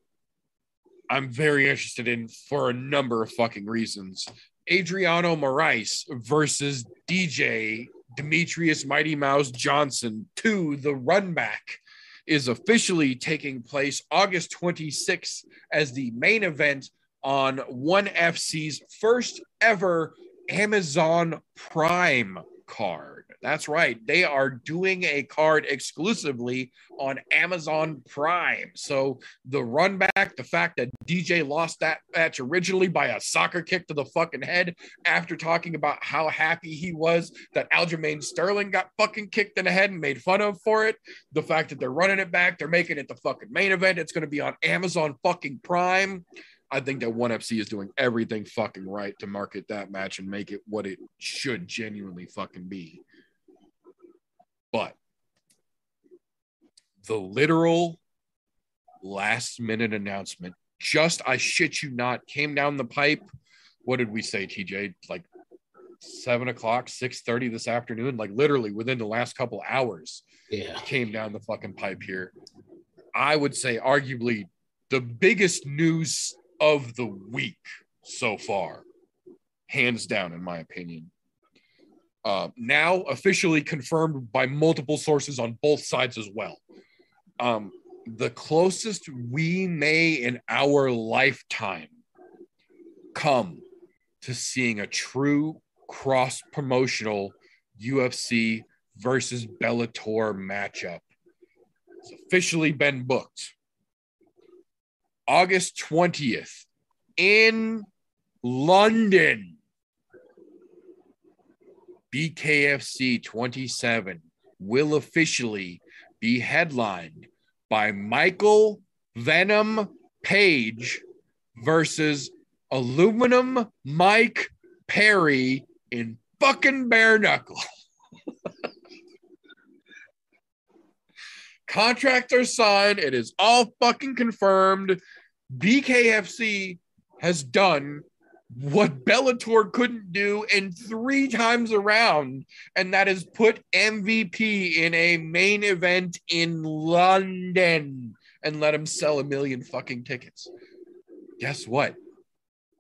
I'm very interested in for a number of fucking reasons. Adriano Moraes versus DJ Demetrious Mighty Mouse Johnson to the run back is officially taking place August 26th as the main event on One FC's first ever Amazon Prime card. That's right. They are doing a card exclusively on Amazon Prime. So the run back, the fact that DJ lost that match originally by a soccer kick to the fucking head after talking about how happy he was that Aljamain Sterling got fucking kicked in the head and made fun of for it. The fact that they're running it back, they're making it the fucking main event. It's going to be on Amazon fucking Prime. I think that ONE FC is doing everything fucking right to market that match and make it what it should genuinely fucking be. But the literal last minute announcement, just I shit you not, came down the pipe. What did we say, TJ? Like seven o'clock, six thirty this afternoon, like literally within the last couple hours, Yeah. came down the fucking pipe here. I would say, arguably, the biggest news of the week so far, hands down, in my opinion. Uh, now officially confirmed by multiple sources on both sides as well. Um, the closest we may in our lifetime come to seeing a true cross promotional UFC versus Bellator matchup. It's officially been booked. August 20th in London. BKFC 27 will officially be headlined by Michael Venom Page versus Aluminum Mike Perry in fucking bare knuckle. Contracts are signed. It is all fucking confirmed. BKFC has done what Bellator couldn't do in three times around, and that is put MVP in a main event in London and let him sell a million fucking tickets. Guess what?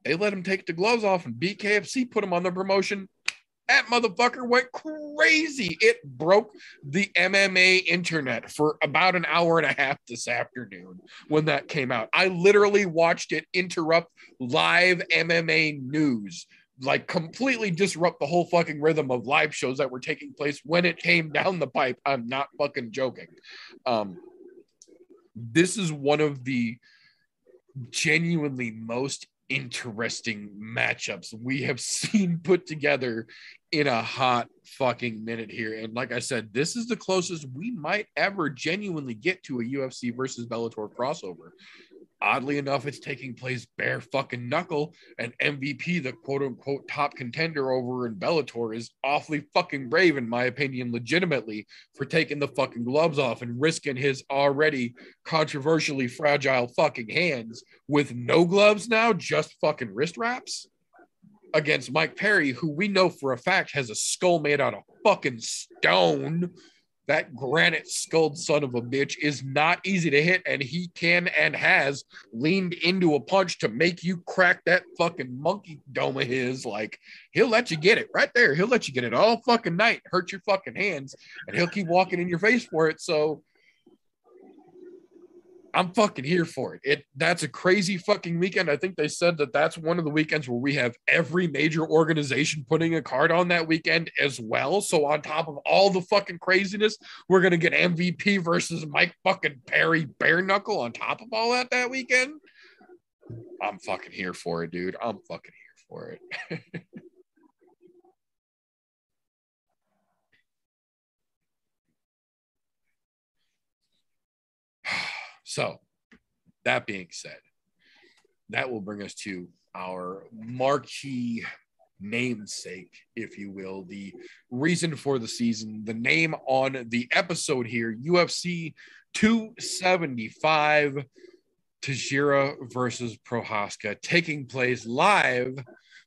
They let him take the gloves off, and BKFC put him on the promotion. That motherfucker went crazy. It broke the MMA internet for about an hour and a half this afternoon when that came out. I literally watched it interrupt live MMA news, like completely disrupt the whole fucking rhythm of live shows that were taking place when it came down the pipe. I'm not fucking joking. Um, this is one of the genuinely most interesting matchups we have seen put together in a hot fucking minute here. And like I said, this is the closest we might ever genuinely get to a UFC versus Bellator crossover. Oddly enough, it's taking place bare fucking knuckle, and MVP, the quote unquote top contender over in Bellator, is awfully fucking brave, in my opinion, legitimately, for taking the fucking gloves off and risking his already controversially fragile fucking hands with no gloves now, just fucking wrist wraps against Mike Perry, who we know for a fact has a skull made out of fucking stone that granite skulled son of a bitch is not easy to hit, and he can and has leaned into a punch to make you crack that fucking monkey dome of his. Like he'll let you get it right there. He'll let you get it all fucking night, hurt your fucking hands, and he'll keep walking in your face for it. So I'm fucking here for it. It that's a crazy fucking weekend. I think they said that that's one of the weekends where we have every major organization putting a card on that weekend as well. So on top of all the fucking craziness, we're gonna get MVP versus Mike fucking Perry bare knuckle on top of all that that weekend. I'm fucking here for it, dude. I'm fucking here for it. So, that being said, that will bring us to our marquee namesake, if you will, the reason for the season, the name on the episode here UFC 275 Teixeira versus Prochazka, taking place live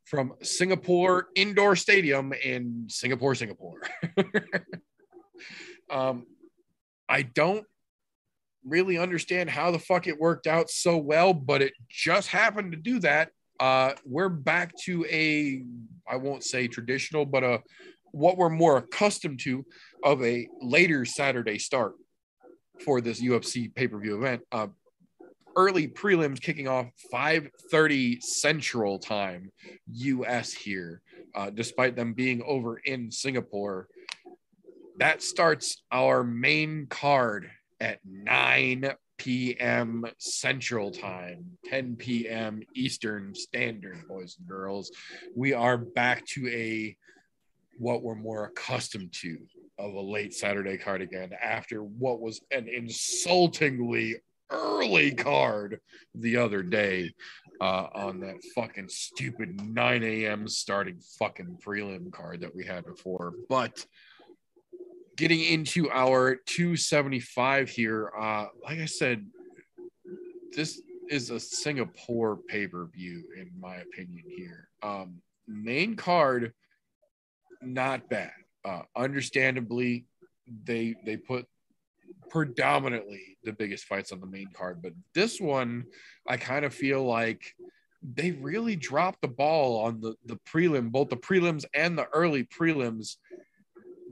from Singapore Indoor Stadium in Singapore, Singapore. um, I don't really understand how the fuck it worked out so well, but it just happened to do that. Uh, we're back to a, I won't say traditional, but a what we're more accustomed to of a later Saturday start for this UFC pay-per-view event. Uh, early prelims kicking off 5:30 Central Time, US here, uh, despite them being over in Singapore. That starts our main card at 9 p.m. Central Time, 10 p.m. Eastern Standard, boys and girls. We are back to a what we're more accustomed to of a late Saturday card again after what was an insultingly early card the other day uh, on that fucking stupid 9 a.m. starting fucking prelim card that we had before. But getting into our 275 here, uh, like I said, this is a Singapore pay per view, in my opinion. Here, um, main card, not bad. Uh, understandably, they they put predominantly the biggest fights on the main card, but this one, I kind of feel like they really dropped the ball on the the prelim, both the prelims and the early prelims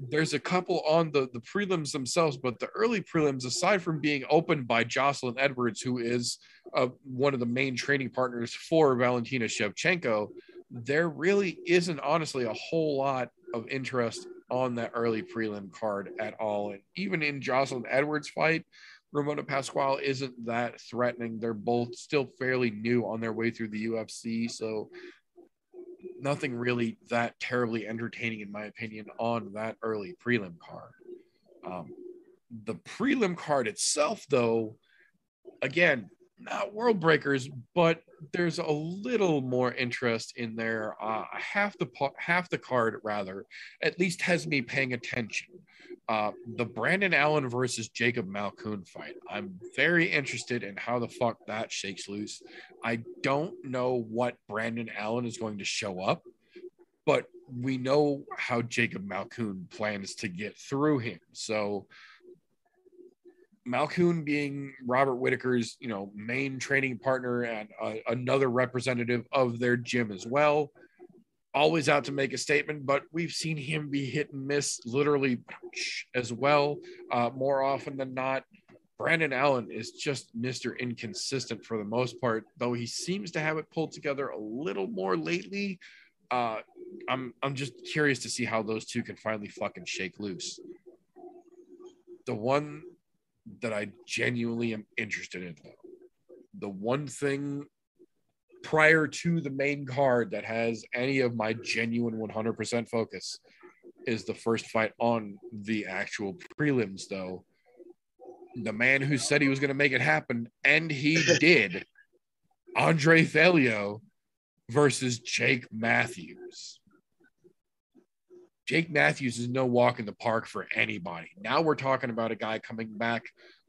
there's a couple on the the prelims themselves, but the early prelims, aside from being opened by Jocelyn Edwards, who is uh, one of the main training partners for Valentina Shevchenko, there really isn't honestly a whole lot of interest on that early prelim card at all. And even in Jocelyn Edwards' fight, Ramona Pascual isn't that threatening. They're both still fairly new on their way through the UFC, so nothing really that terribly entertaining, in my opinion, on that early prelim card. Um, the prelim card itself, though, again, not world breakers, but there's a little more interest in there. Uh, half the half the card, rather, at least has me paying attention uh, the Brandon Allen versus Jacob Malkoun fight. I'm very interested in how the fuck that shakes loose. I don't know what Brandon Allen is going to show up, but we know how Jacob Malkoun plans to get through him. So Malkoun being Robert Whitaker's, you know, main training partner and uh, another representative of their gym as well always out to make a statement, but we've seen him be hit and miss literally as well. Uh, more often than not, Brandon Allen is just Mr. Inconsistent for the most part, though he seems to have it pulled together a little more lately. Uh, I'm I'm just curious to see how those two can finally fucking shake loose. The one that I genuinely am interested in, though, the one thing prior to the main card that has any of my genuine 100% focus is the first fight on the actual prelims though the man who said he was going to make it happen and he did Andre Fialho versus Jake Matthews. Jake Matthews is no walk in the park for anybody. Now we're talking about a guy coming back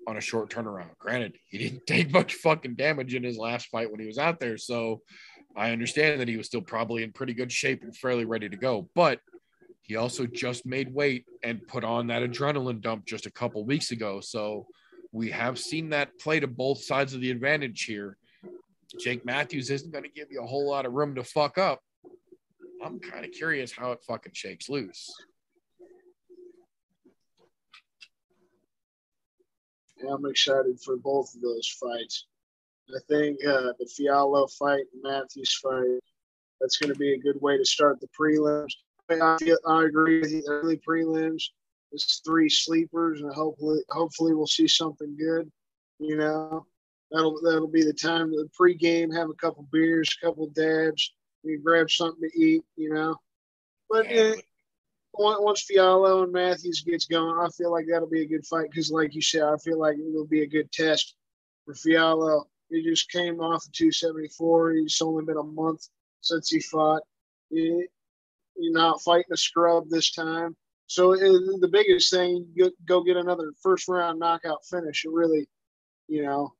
on a short turnaround. Granted, he didn't take much fucking damage in his last fight when he was out there. So I understand that he was still probably in pretty good shape and fairly ready to go. But he also just made weight and put on that adrenaline dump just a couple weeks ago. So we have seen that play to both sides of the advantage here. Jake Matthews isn't going to give you a whole lot of room to fuck up. I'm kind of curious how it fucking shakes loose. I'm excited for both of those fights. I think uh, the Fialho fight and Matthews fight, that's going to be a good way to start the prelims. I, I agree with you. Early prelims, it's three sleepers, and hopefully, hopefully, we'll see something good. You know, that'll that'll be the time. The pregame, have a couple beers, couple dabs, you grab something to eat. You know, but Yeah, uh, once Fialho and Matthews gets going, I feel like that'll be a good fight because, like you said, I feel like it'll be a good test for Fialho. He just came off of 274. He's only been a month since he fought. He, you're not fighting a scrub this time. So uh, the biggest thing, go get another first round knockout finish. It really, you know,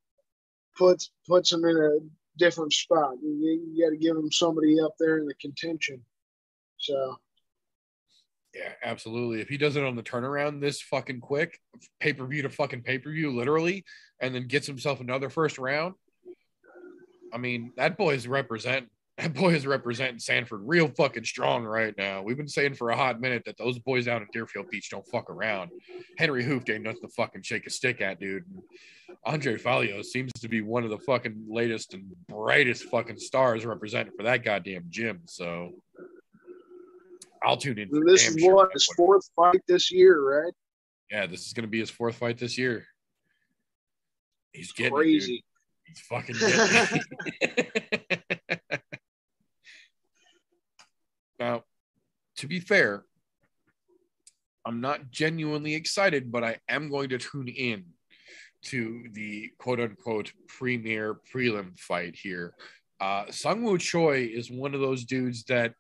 puts puts him in a different spot. You, you got to give him somebody up there in the contention. So Yeah, absolutely. If he does it on the turnaround this fucking quick, pay per view to fucking pay per view, literally, and then gets himself another first round, I mean, that boy is represent. That boy is representing Sanford real fucking strong right now. We've been saying for a hot minute that those boys down at Deerfield Beach don't fuck around. Henry Hooft ain't nothing to fucking shake a stick at, dude. Andre Fialho seems to be one of the fucking latest and brightest fucking stars representing for that goddamn gym. So I'll tune in. This is sure what his fourth fight this year, right? Yeah, this is going to be his fourth fight this year. He's getting it. Crazy. He's fucking getting it. now, to be fair, I'm not genuinely excited, but I am going to tune in to the quote unquote premier prelim fight here. Uh, Seungwoo Choi is one of those dudes that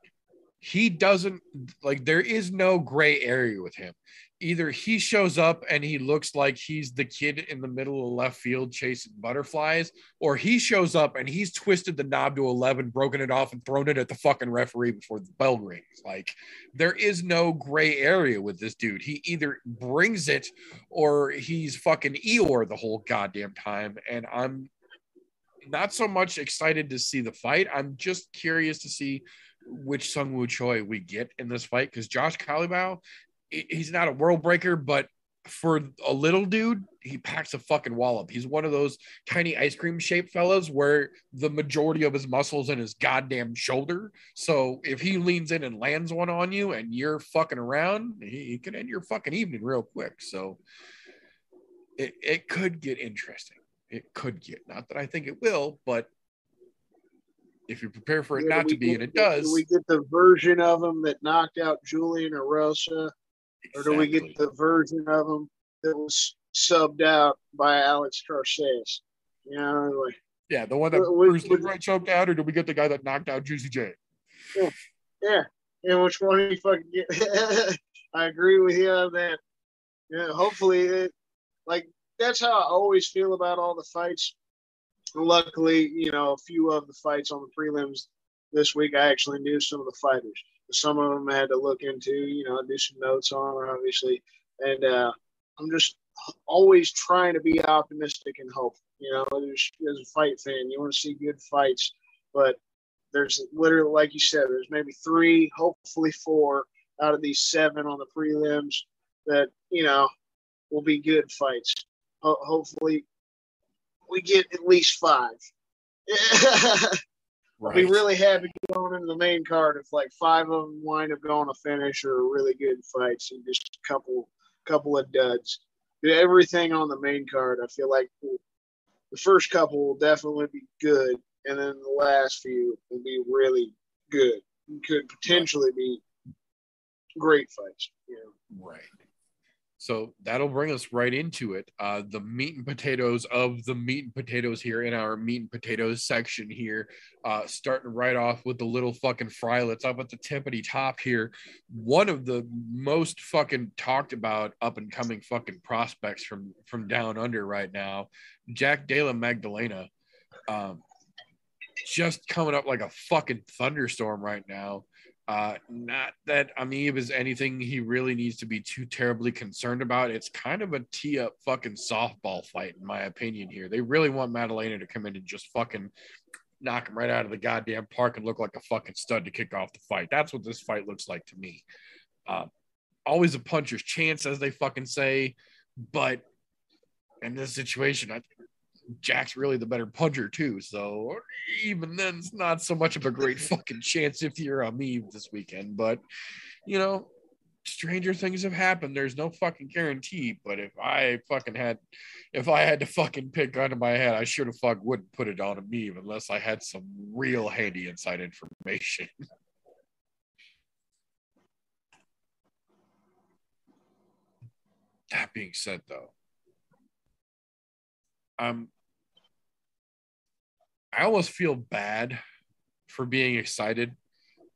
he doesn't like, there is no gray area with him either he shows up and he looks like he's the kid in the middle of left field chasing butterflies, or he shows up and he's twisted the knob to 11, broken it off, and thrown it at the fucking referee before the bell rings. Like, there is no gray area with this dude. He either brings it or he's fucking Eeyore the whole goddamn time. And I'm not so much excited to see the fight. I'm just curious to see which Sung Woo Choi we get in this fight because Josh Culibao he's not a world breaker, but for a little dude, he packs a fucking wallop. He's one of those tiny ice cream shaped fellas where the majority of his muscles in his goddamn shoulder. So if he leans in and lands one on you and you're fucking around, he, he can end your fucking evening real quick. So it, it could get interesting. It could get, not that I think it will, but if you prepare for it Yeah, not to be, get- and it does, do we get the version of him that knocked out Julian Erosa, or do we get the version of him that was subbed out by Alex Caceres? You know, like Yeah, the one that Would- Bruce Leroy choked out, or do we get the guy that knocked out Juicy J? yeah, and which one do you fucking get? I agree with you on that. Yeah, hopefully, it, like that's how I always feel about all the fights. Luckily, you know, a few of the fights on the prelims this week, I actually knew some of the fighters. Some of them I had to look into, you know, do some notes on, obviously. And uh, I'm just always trying to be optimistic and hopeful. You know, as, as a fight fan, you want to see good fights, but there's literally, like you said, there's maybe three, hopefully four out of these seven on the prelims that you know will be good fights. Ho- hopefully, we get at least five. Right. Be really happy going into the main card if like five of them wind up going to finish or really good fights and just a couple couple of duds. Everything on the main card, I feel like the first couple will definitely be good, and then the last few will be really good. Could potentially be great fights. You know. Right. So that'll bring us right into it. Uh, the meat and potatoes of the meat and potatoes here in our meat and potatoes section here. Uh, starting right off with the little fucking frylets up at the tippity top here. One of the most fucking talked about up and coming fucking prospects from from down under right now, Jack Della Maddalena. Um, just coming up like a fucking thunderstorm right now. Uh, not that Emeev is anything he really needs to be too terribly concerned about. It's kind of a tee up fucking softball fight, in my opinion. Here, they really want Maddalena to come in and just fucking knock him right out of the goddamn park and look like a fucking stud to kick off the fight. That's what this fight looks like to me. Uh, always a puncher's chance, as they fucking say, but in this situation, I Jack's really the better puncher too. So even then, it's not so much of a great fucking chance if you're on me this weekend. But you know, stranger things have happened. There's no fucking guarantee. But if I fucking had, if I had to fucking pick under my head, I sure have fuck wouldn't put it on Emeev unless I had some real handy inside information. that being said, though, um, I almost feel bad for being excited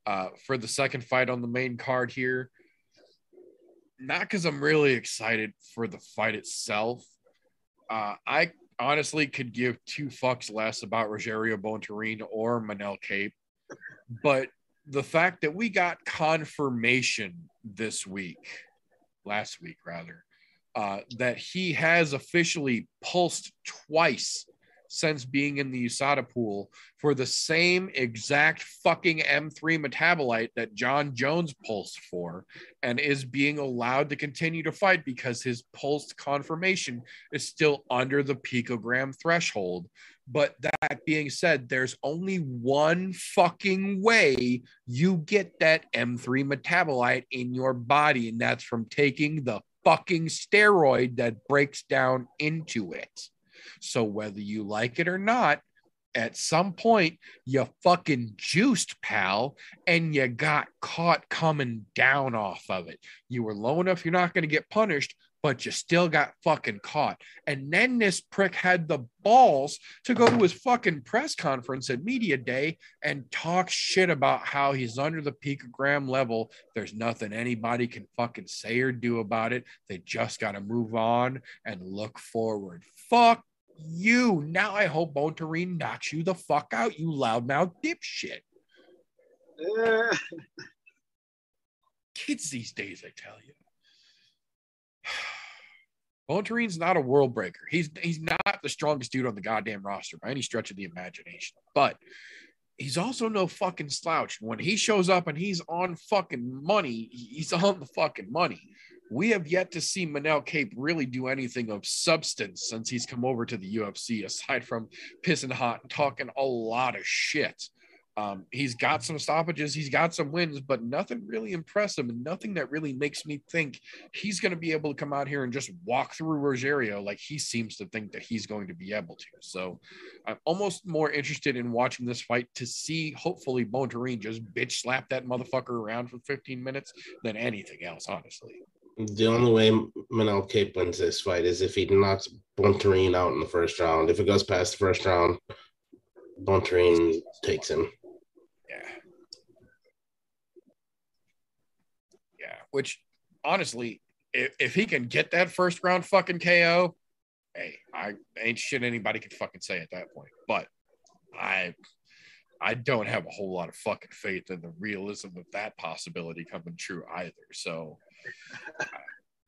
uh, for the second fight on the main card here. Not because I'm really excited for the fight itself. Uh, I honestly could give two fucks less about Rogerio Bontorin or Manel Kape, but the fact that we got confirmation this week, last week rather, uh, that he has officially pulsed twice since being in the USADA pool for the same exact fucking M3 metabolite that Jon Jones pulsed for and is being allowed to continue to fight because his pulsed confirmation is still under the picogram threshold. But that being said, there's only one fucking way you get that M3 metabolite in your body, and that's from taking the fucking steroid that breaks down into it. So whether you like it or not, at some point you fucking juiced, pal, and you got caught coming down off of it. You were low enough, you're not going to get punished, but you still got fucking caught. And then this prick had the balls to go to his fucking press conference at Media Day and talk shit about how he's under the picogram level. There's nothing anybody can fucking say or do about it. They just got to move on and look forward. Fuck you. Now I hope Bontorin knocks you the fuck out, you loudmouth dipshit. Kids these days, I tell you. Bontorin's not a world breaker. He's he's not the strongest dude on the goddamn roster by any stretch of the imagination. But he's also no fucking slouch. When he shows up and he's on fucking money, he's on the fucking money. We have yet to see Manel Kape really do anything of substance since he's come over to the UFC, aside from pissing hot and talking a lot of shit. Um, he's got some stoppages, he's got some wins, but nothing really impressive and nothing that really makes me think he's going to be able to come out here and just walk through Rogerio like he seems to think that he's going to be able to. So I'm almost more interested in watching this fight to see, hopefully, Bontorin just bitch slap that motherfucker around for 15 minutes than anything else, honestly. The only way Manel Kape wins this fight is if he knocks Bontorin out in the first round. If it goes past the first round, Bontorin takes him. Yeah. Yeah. Which honestly, if, if he can get that first round fucking KO, hey, I ain't shit anybody can fucking say at that point. But I I don't have a whole lot of fucking faith in the realism of that possibility coming true either. So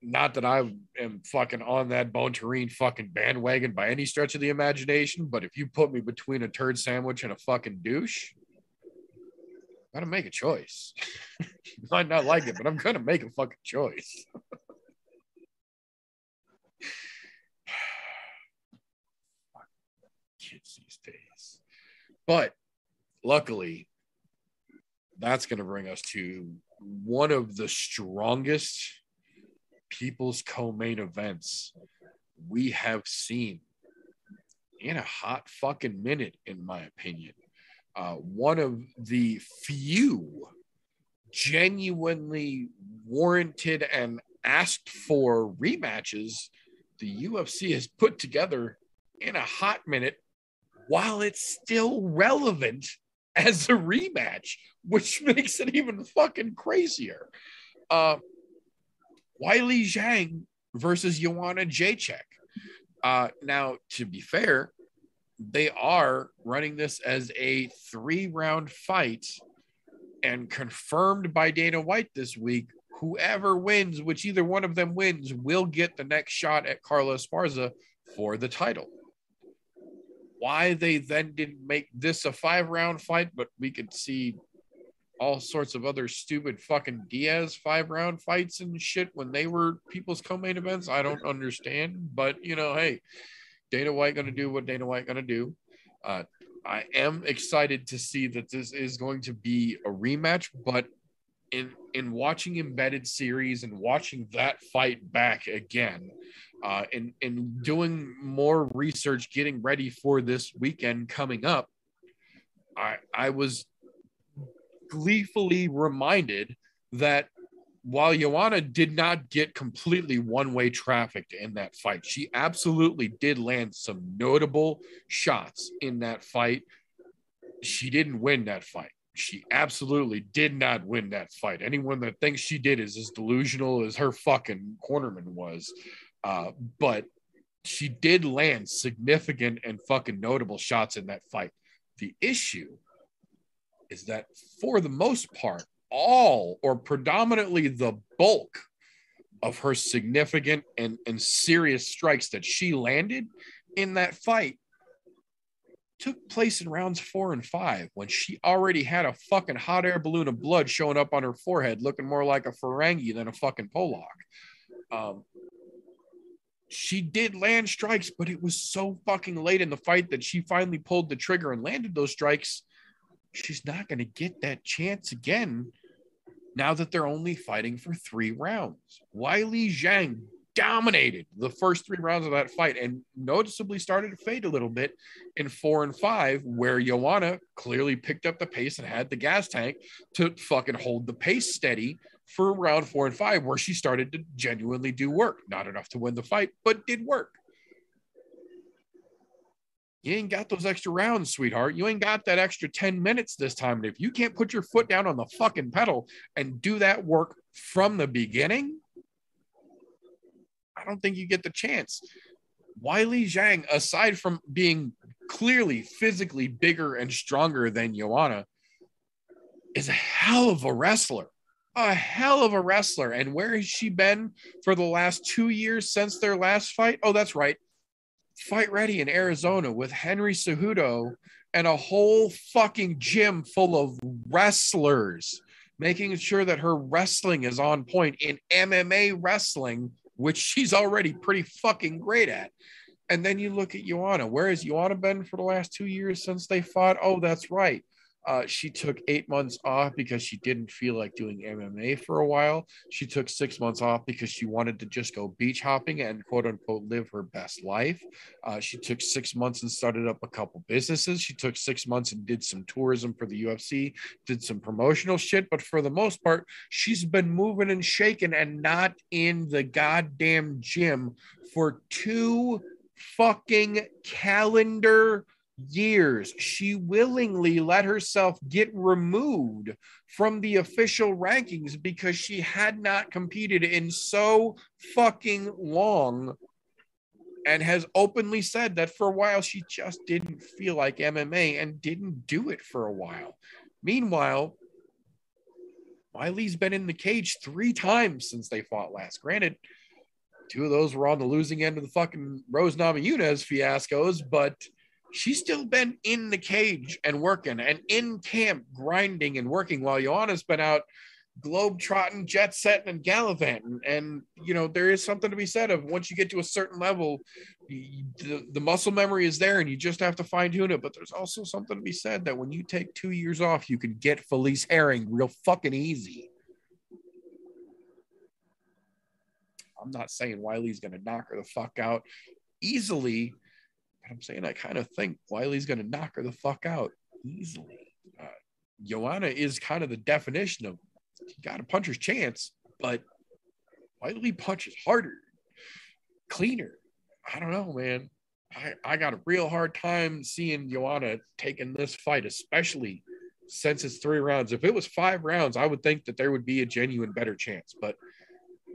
not that I am fucking on that Bontorin fucking bandwagon by any stretch of the imagination, but if you put me between a turd sandwich and a fucking douche, I gotta make a choice. Might not like it, but I'm gonna make a fucking choice. Kids these days. But luckily, that's gonna bring us to one of the strongest people's co-main events we have seen in a hot fucking minute, in my opinion. Uh, one of the few genuinely warranted and asked for rematches, the UFC has put together in a hot minute while it's still relevant as a rematch, which makes it even fucking crazier. Uh, Weili Zhang versus Joanna Jędrzejczyk. Uh, now, to be fair, they are running this as a three round fight and confirmed by Dana White this week. Whoever wins, which either one of them wins, will get the next shot at Carla Esparza for the title. Why they then didn't make this a five round fight, but we could see all sorts of other stupid fucking Diaz five round fights and shit when they were people's co main events, I don't understand. But, you know, hey, Dana White to do what Dana White to do. Uh, I am excited to see that this is going to be a rematch, but in in watching embedded series and watching that fight back again, uh, and and doing more research, getting ready for this weekend coming up, I I was gleefully reminded that while Joanna did not get completely one way trafficked in that fight, she absolutely did land some notable shots in that fight. She didn't win that fight. She absolutely did not win that fight. Anyone that thinks she did is as delusional as her fucking cornerman was. Uh, but she did land significant and fucking notable shots in that fight. The issue is that for the most part, all or predominantly the bulk of her significant and, and serious strikes that she landed in that fight took place in rounds four and five when she already had a fucking hot air balloon of blood showing up on her forehead, looking more like a Ferengi than a fucking Pollock. Um, she did land strikes, but it was so fucking late in the fight that she finally pulled the trigger and landed those strikes. She's not going to get that chance again now that they're only fighting for three rounds. Weili Zhang dominated the first three rounds of that fight and noticeably started to fade a little bit in four and five, where Joanna clearly picked up the pace and had the gas tank to fucking hold the pace steady for round four and five, where she started to genuinely do work. Not enough to win the fight, but did work. You ain't got those extra rounds, sweetheart. You ain't got that extra 10 minutes this time. And if you can't put your foot down on the fucking pedal and do that work from the beginning, I don't think you get the chance. Weili Zhang, aside from being clearly physically bigger and stronger than Joanna, is a hell of a wrestler. A hell of a wrestler. And where has she been for the last two years since their last fight? Oh, that's right. Fight Ready in Arizona with Henry Cejudo and a whole fucking gym full of wrestlers, making sure that her wrestling is on point in MMA wrestling, which she's already pretty fucking great at. And then you look at Joanna. Where has Joanna been for the last two years since they fought? Oh, that's right. Uh, she took eight months off because she didn't feel like doing MMA for a while. She took six months off because she wanted to just go beach hopping and quote unquote live her best life. Uh, she took six months and started up a couple businesses. She took six months and did some tourism for the UFC, did some promotional shit. But for the most part, she's been moving and shaking and not in the goddamn gym for two fucking calendar years, she willingly let herself get removed from the official rankings because she had not competed in so fucking long and has openly said that for a while she just didn't feel like MMA and didn't do it for a while. Meanwhile, Weili's been in the cage three times since they fought last. Granted, two of those were on the losing end of the fucking Rose Namajunas fiascos, but she's still been in the cage and working and in camp grinding and working while Joanna's been out globe trotting, jet setting, and gallivanting. And you know, there is something to be said of once you get to a certain level, the, the muscle memory is there and you just have to fine tune it. But there's also something to be said that when you take two years off, you can get Felice Herrig real fucking easy. I'm not saying Weili's going to knock her the fuck out easily, I'm saying I kind of think Weili's going to knock her the fuck out easily. Uh, Joanna is kind of the definition of got a puncher's chance, but Weili punches harder, cleaner. I don't know, man. I, I got a real hard time seeing Joanna taking this fight, especially since it's three rounds. If it was five rounds, I would think that there would be a genuine better chance. But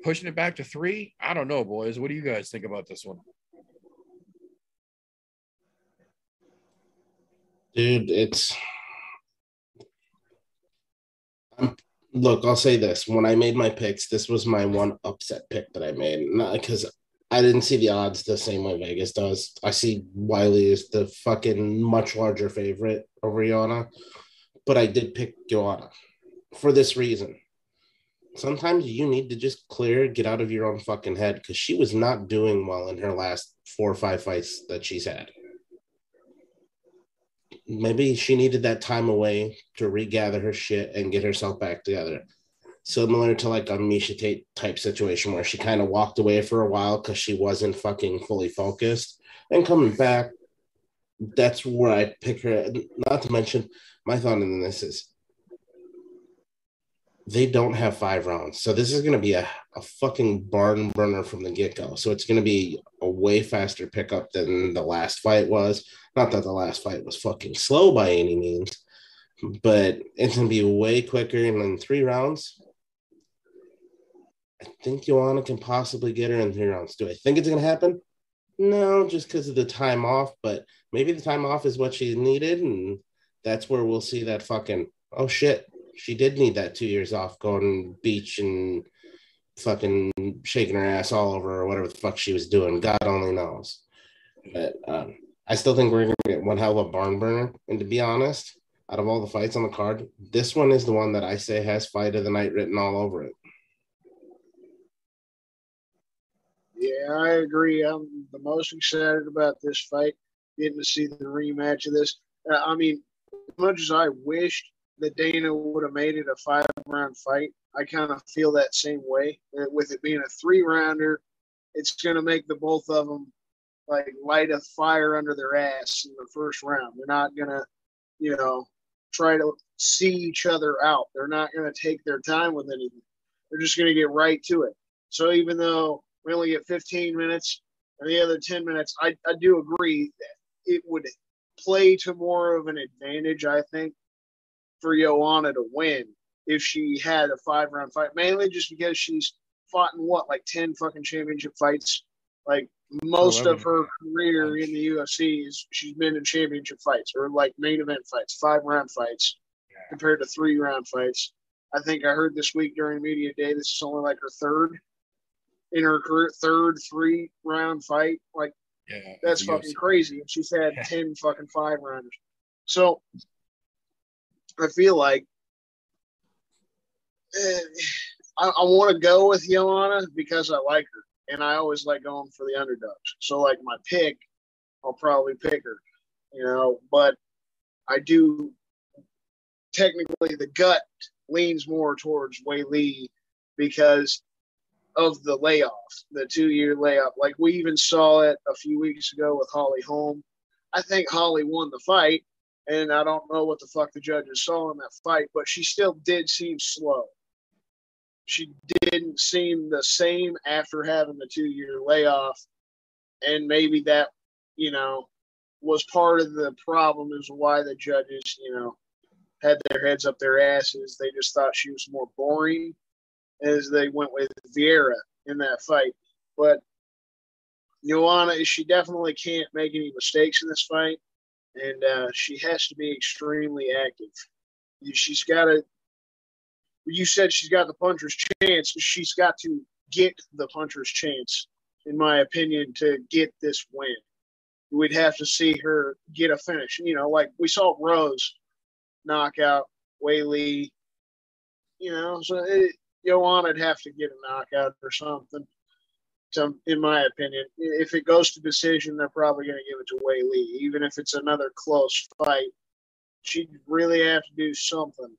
pushing it back to three, I don't know, boys. What do you guys think about this one? Dude, it's I'm, look, I'll say this. When I made my picks, this was my one upset pick that I made. Not because I didn't see the odds the same way Vegas does. I see Weili as the fucking much larger favorite over Joanna, but I did pick Joanna for this reason. Sometimes you need to just clear, get out of your own fucking head because she was not doing well in her last four or five fights that she's had maybe she needed that time away to regather her shit and get herself back together. Similar to like a Miesha Tate type situation where she kind of walked away for a while because she wasn't fucking fully focused and coming back. That's where I pick her. Not to mention, my thought in this is they don't have five rounds. So this is going to be a, a fucking barn burner from the get go. So it's going to be a way faster pickup than the last fight was. Not that the last fight was fucking slow by any means, but it's going to be way quicker. And in three rounds, I think Joanna can possibly get her in three rounds. Do I think it's going to happen? No, just because of the time off. But maybe the time off is what she needed. And that's where we'll see that fucking, oh shit, she did need that two years off going beach and fucking shaking her ass all over or whatever the fuck she was doing. God only knows. But um, I still think we're gonna get one hell of a barn burner. And to be honest, out of all the fights on the card, this one is the one that I say has fight of the night written all over it. Yeah, I agree. I'm the most excited about this fight, getting to see the rematch of this. Uh, I mean, as much as I wished that Dana would have made it a five round fight. I kind of feel that same way. With it being a three rounder, it's going to make the both of them like light a fire under their ass in the first round. They're not going to, you know, try to see each other out. They're not going to take their time with anything. They're just going to get right to it. So even though we only get 15 minutes and the other 10 minutes, I, I do agree that it would play to more of an advantage, I think, for oh Joanna to win if she had a five round fight, mainly just because she's fought in what, like 10 fucking championship fights. Like most 11. of her career in the UFC is she's been in championship fights or like main event fights, five round fights compared to three round fights. I think I heard this week during media day this is only like her third in her career, third three round fight. Like Yeah, that's fucking UFC. crazy. And she's had Yeah. 10 fucking five rounders. So I feel like eh, I, I want to go with Joanna because I like her. And I always like going for the underdogs. So, like, my pick, I'll probably pick her, you know, but I do technically the gut leans more towards Weili because of the layoff, the two year layoff. Like we even saw it a few weeks ago with Holly Holm. I think Holly won the fight, and I don't know what the fuck the judges saw in that fight, but she still did seem slow. She didn't seem the same after having the two year layoff, and maybe that, you know, was part of the problem is why the judges, you know, had their heads up their asses. They just thought she was more boring as they went with Vieira in that fight. But Joanna, she definitely can't make any mistakes in this fight, and uh, she has to be extremely active. She's got to. You said she's got the puncher's chance. She's got to get the puncher's chance, in my opinion, to get this win. We'd have to see her get a finish. You know, like we saw Rose knockout Weili. You know, so it, Joanna'd have to get a knockout or something. To, in my opinion, if it goes to decision, they're probably going to give it to Weili, even if it's another close fight. She'd really have to do something.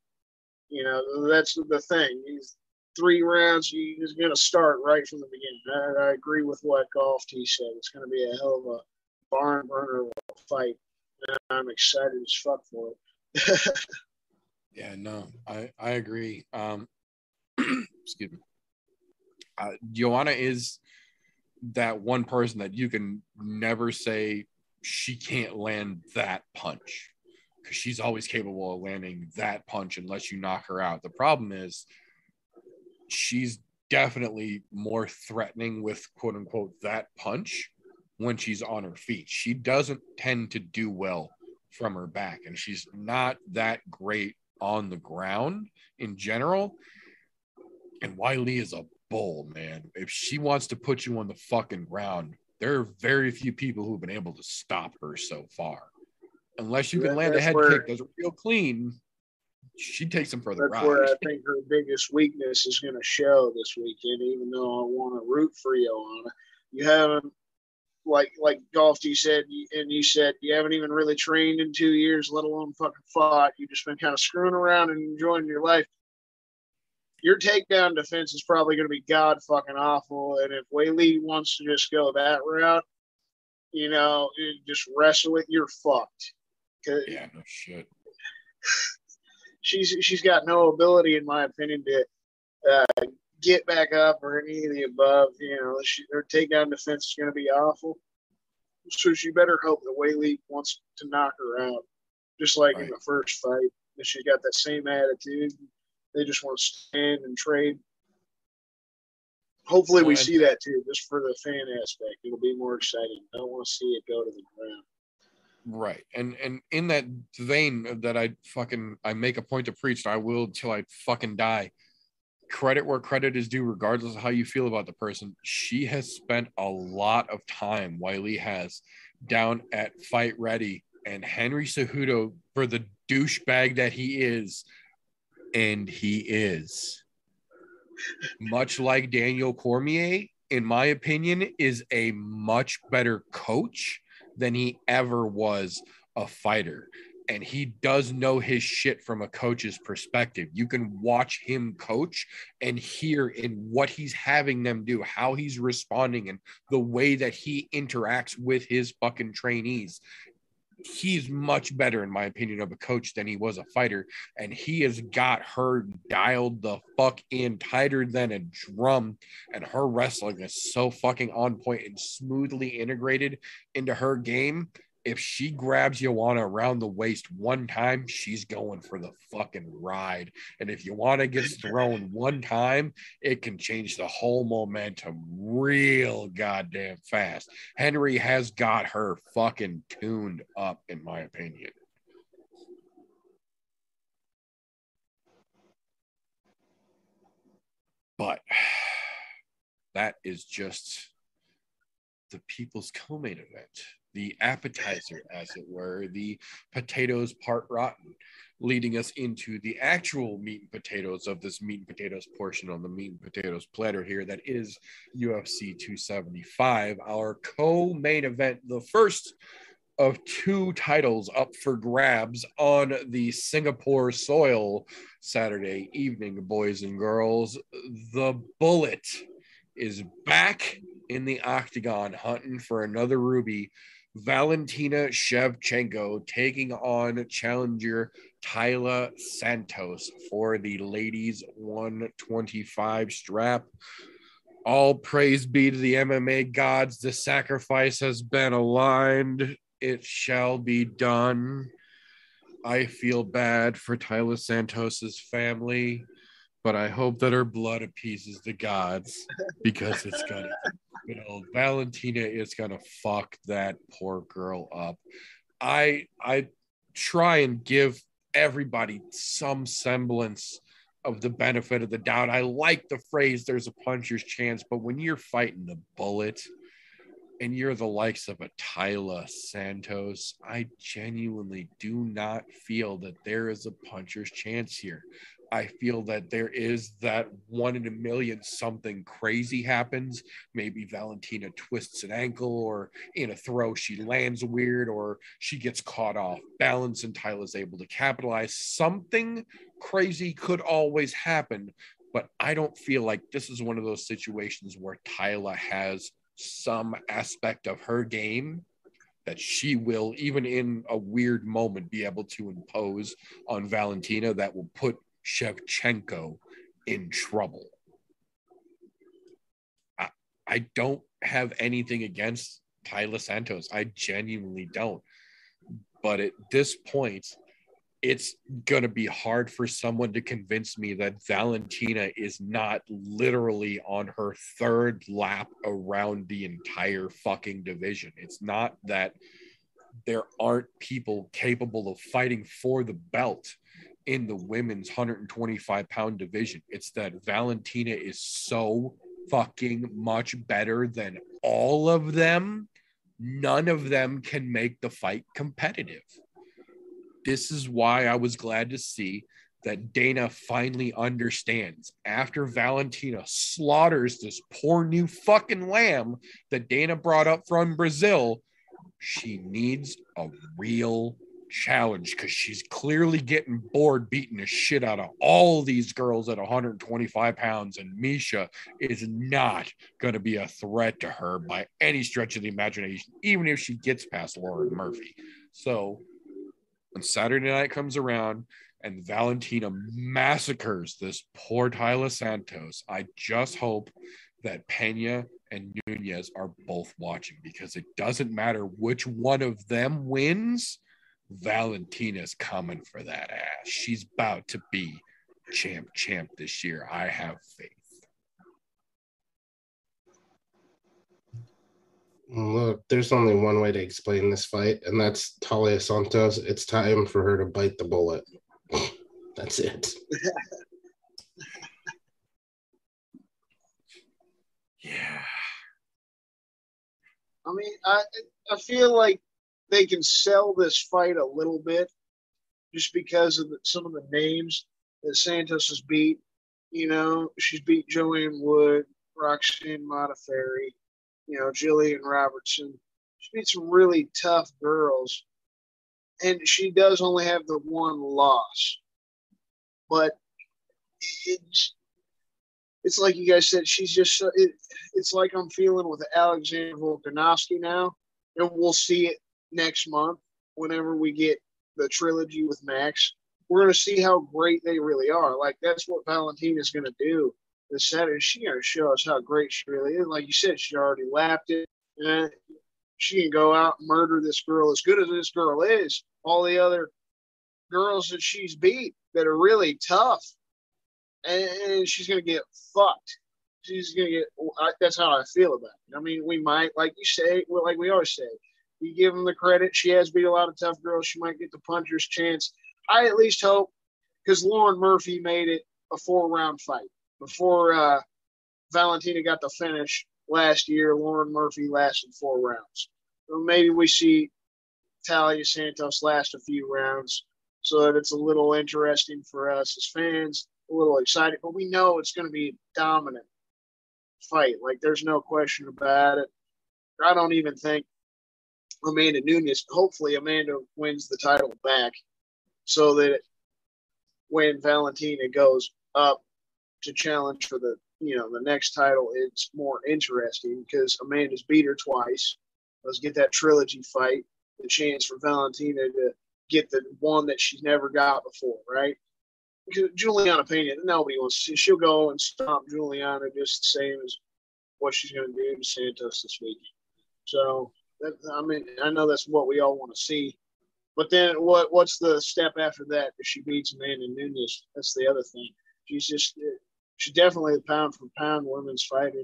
You know, that's the thing. These three rounds, he's going to start right from the beginning. I, I agree with what Golf T said. It's going to be a hell of a barn burner fight. And I'm excited as fuck for it. Yeah, no, I I agree. Um, excuse me. uh, Joanna is that one person that you can never say she can't land that punch because she's always capable of landing that punch unless you knock her out. The problem is she's definitely more threatening with quote unquote that punch when she's on her feet. She doesn't tend to do well from her back, and she's not that great on the ground in general. And Weili is a bull, man. If she wants to put you on the fucking ground, there are very few people who've been able to stop her so far. Unless you can That- land a head where- kick that's real clean, she takes him for the That's where ride. I think her biggest weakness is going to show this weekend. Even though I want to root for Joanna, you haven't like like golf. You said and you said you haven't even really trained in two years, let alone fucking fought. You've just been kind of screwing around and enjoying your life. Your takedown defense is probably going to be god fucking awful. And if Weili wants to just go that route, you know, just wrestle it, you're fucked. Yeah, no shit. she's she's got no ability, in my opinion, to uh, get back up or any of the above. You know, she, her takedown defense is going to be awful. So she better hope that Weili wants to knock her out, just like in the first fight. That she's got that same attitude. They just want to stand and trade. Hopefully, we see that too, just for the fan aspect. It'll be more exciting. I don't want to see it go to the ground. Right. And and in that vein that I fucking I make a point to preach, and I will until I fucking die. Credit where credit is due, regardless of how you feel about the person. She has spent a lot of time, Weili has, down at Fight Ready. And Henry Cejudo, for the douchebag that he is, and he is, much like Daniel Cormier, in my opinion, is a much better coach than he ever was a fighter. And he does know his shit from a coach's perspective. You can watch him coach and hear in what he's having them do, how he's responding, and the way that he interacts with his fucking trainees. He's much better, in my opinion, of a coach than he was a fighter. And he has got her dialed the fuck in tighter than a drum. And her wrestling is so fucking on point and smoothly integrated into her game, if she grabs Joanna around the waist one time, she's going for the fucking ride. And if Joanna gets thrown one time, it can change the whole momentum real goddamn fast. Henry has got her fucking tuned up, in my opinion. But that is just the people's co-main event, the appetizer, as it were, the potatoes part rotten, leading us into the actual meat and potatoes of this meat and potatoes portion on the meat and potatoes platter here. That is UFC 275, our co-main event, the first of two titles up for grabs on the Singapore soil Saturday evening, boys and girls. The Bullet is back in the octagon hunting for another ruby. Valentina Shevchenko taking on challenger Taila Santos for the ladies 125 strap. All praise be to the MMA gods. The sacrifice has been aligned. It shall be done. I feel bad for Taila Santos's family, but I hope that her blood appeases the gods because it's gonna you know Valentina is gonna fuck that poor girl up. I I try and give everybody some semblance of the benefit of the doubt. I like the phrase there's a puncher's chance, but when you're fighting the bullet and you're the likes of a Santos, I genuinely do not feel that there is a puncher's chance here. I feel that there is that one in a million something crazy happens. Maybe Valentina twists an ankle, or in a throw, she lands weird, or she gets caught off balance, and Taila's able to capitalize. Something crazy could always happen, but I don't feel like this is one of those situations where Taila has some aspect of her game that she will, even in a weird moment, be able to impose on Valentina that will put Shevchenko in trouble. I don't have anything against Taila Santos. I genuinely don't. But at this point, it's going to be hard for someone to convince me that Valentina is not literally on her third lap around the entire fucking division. It's not that there aren't people capable of fighting for the belt in the women's 125 pound division. It's that Valentina is so fucking much better than all of them. None of them can make the fight competitive this is why I was glad to see that Dana finally understands after Valentina slaughters this poor new fucking lamb that Dana brought up from Brazil. She needs a real challenge because she's clearly getting bored beating the shit out of all these girls at 125 pounds, and Miesha is not going to be a threat to her by any stretch of the imagination, even if she gets past Lauren Murphy. So when Saturday night comes around and Valentina massacres this poor Taila Santos, I just hope that Pena and Nunes are both watching because it doesn't matter which one of them wins. Valentina's coming for that ass. She's about to be champ champ this year. I have faith. Look, there's only one way to explain this fight, and that's Taila Santos. It's time for her to bite the bullet. that's it. yeah. I mean, I I feel like they can sell this fight a little bit just because of the, some of the names that Santos has beat. You know, she's beat Joanne Wood, Roxanne Modafferi, you know, Jillian Robertson. She beat some really tough girls. And she does only have the one loss. But it's it's like you guys said, she's just it, it's like I'm feeling with Alexander Volkanovski now. And we'll see it next month whenever we get the trilogy with Max. We're gonna see how great they really are. Like that's what Valentina's gonna do this Saturday, she going to show us how great she really is. Like you said, she already lapped it. And she can go out and murder this girl as good as this girl is. All the other girls that she's beat that are really tough, and she's going to get fucked. She's going to get. That's how I feel about it. I mean, we might, like you say, like we always say, you give them the credit. She has beat a lot of tough girls. She might get the puncher's chance. I at least hope because Lauren Murphy made it a four round fight before uh, Valentina got the finish last year, Lauren Murphy lasted four rounds. So maybe we see Taila Santos last a few rounds so that it's a little interesting for us as fans, a little exciting. But we know it's going to be a dominant fight. Like, there's no question about it. I don't even think Amanda Nunes, hopefully, Amanda wins the title back so that when Valentina goes up to challenge for the you know the next title, it's more interesting because Amanda's beat her twice. Let's get that trilogy fight, the chance for Valentina to get the one that she's never got before, right? Because Juliana Pena, nobody wants to. She'll go and stomp Juliana just the same as what she's going to do to Santos this week. So, that, I mean, I know that's what we all want to see. But then, what what's the step after that? If she beats Amanda Nunes, that's the other thing. She's just she's definitely a pound for pound women's fighter.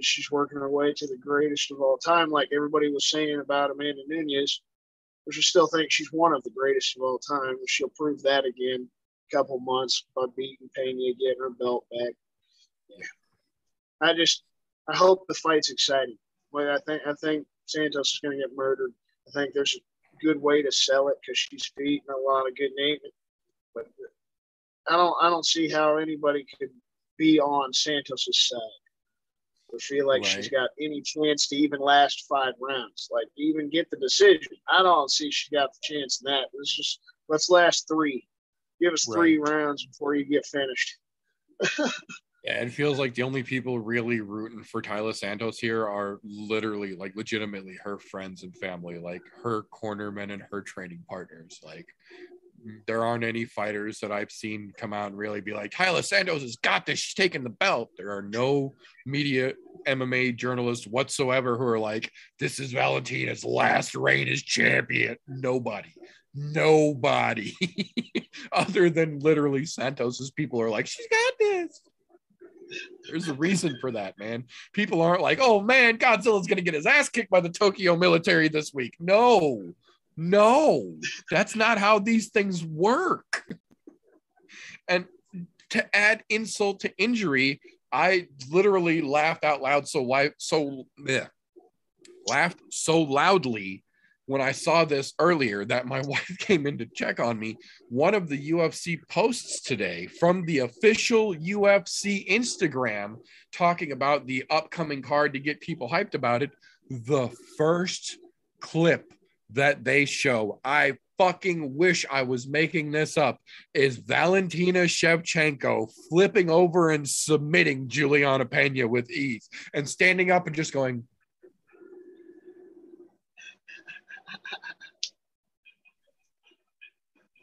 She's working her way to the greatest of all time, like everybody was saying about Amanda Nunes, which I still think she's one of the greatest of all time. She'll prove that again a couple months by beating Pena, getting her belt back. Yeah. I just I hope the fight's exciting. But I think I think Santos is going to get murdered. I think there's a good way to sell it because she's beating a lot of good names. But I don't I don't see how anybody could be on Santos's side or feel like right. she's got any chance to even last five rounds, like even get the decision. I don't see she got the chance in that. Let's just let's last three. Give us three right. rounds before you get finished. yeah, it feels like the only people really rooting for Taila Santos here are literally like legitimately her friends and family, like her cornermen and her training partners. Like mm, there aren't any fighters that I've seen come out and really be like, Taila Santos has got this. She's taking the belt. There are no media MMA journalists whatsoever who are like, this is Valentina's last reign as champion. Nobody, nobody, other than literally Santos's people are like, she's got this. There's a reason for that, man. People aren't like, oh man, Godzilla's gonna get his ass kicked by the Tokyo military this week. No, no, that's not how these things work. And to add insult to injury, I literally laughed out loud so why so yeah, laughed so loudly when I saw this earlier that my wife came in to check on me. One of the UFC posts today from the official UFC Instagram talking about the upcoming card to get people hyped about it. The first clip that they show, I fucking wish I was making this up, is Valentina Shevchenko flipping over and submitting Juliana Pena with ease and standing up and just going,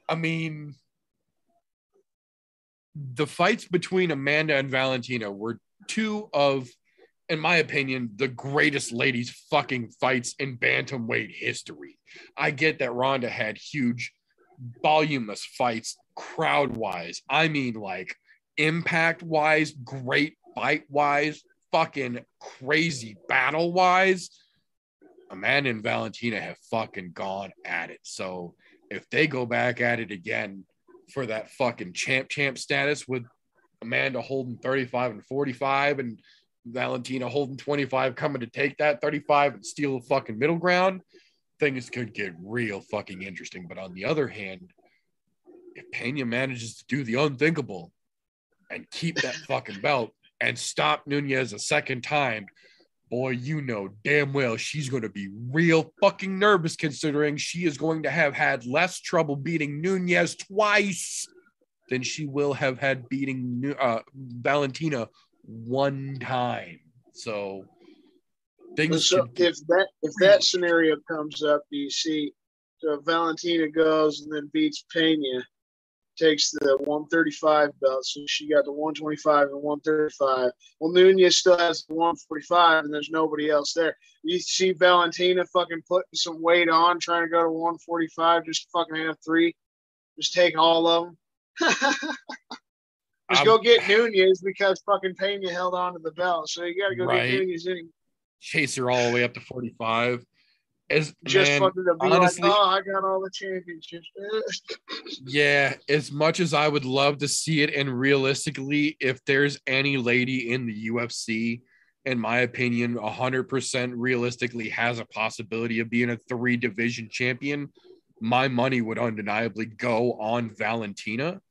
I mean, the fights between Amanda and Valentina were two of, in my opinion, the greatest ladies fucking fights in bantamweight history. I get that Ronda had huge, voluminous fights crowd wise. I mean, like impact wise, great fight wise, fucking crazy battle wise. Amanda and Valentina have fucking gone at it. So if they go back at it again for that fucking champ champ status with Amanda holding 35 and 45 and Valentina holding 25 coming to take that 35 and steal the fucking middle ground, things could get real fucking interesting. But on the other hand, if Pena manages to do the unthinkable and keep that fucking belt and stop Nunes a second time, boy, you know damn well she's going to be real fucking nervous considering she is going to have had less trouble beating Nunes twice than she will have had beating uh, Valentina one time. So things So if that if that scenario comes up, you see? So Valentina goes and then beats Pena, takes the 135 belt. So she got the 125 and 135. Well, Nunes still has the 145, and there's nobody else there. You see Valentina fucking putting some weight on, trying to go to 145, just fucking have three, just take all of them. just I'm- go um, get Nunes because fucking Pena held on to the belt. So you got to go Right. get Nunes chase her all the way up to 45. As just man, fucking to be honestly- like, oh, I got all the championships. Yeah, as much as I would love to see it, and realistically, if there's any lady in the UFC, in my opinion, 100% realistically has a possibility of being a three division champion, my money would undeniably go on Valentina.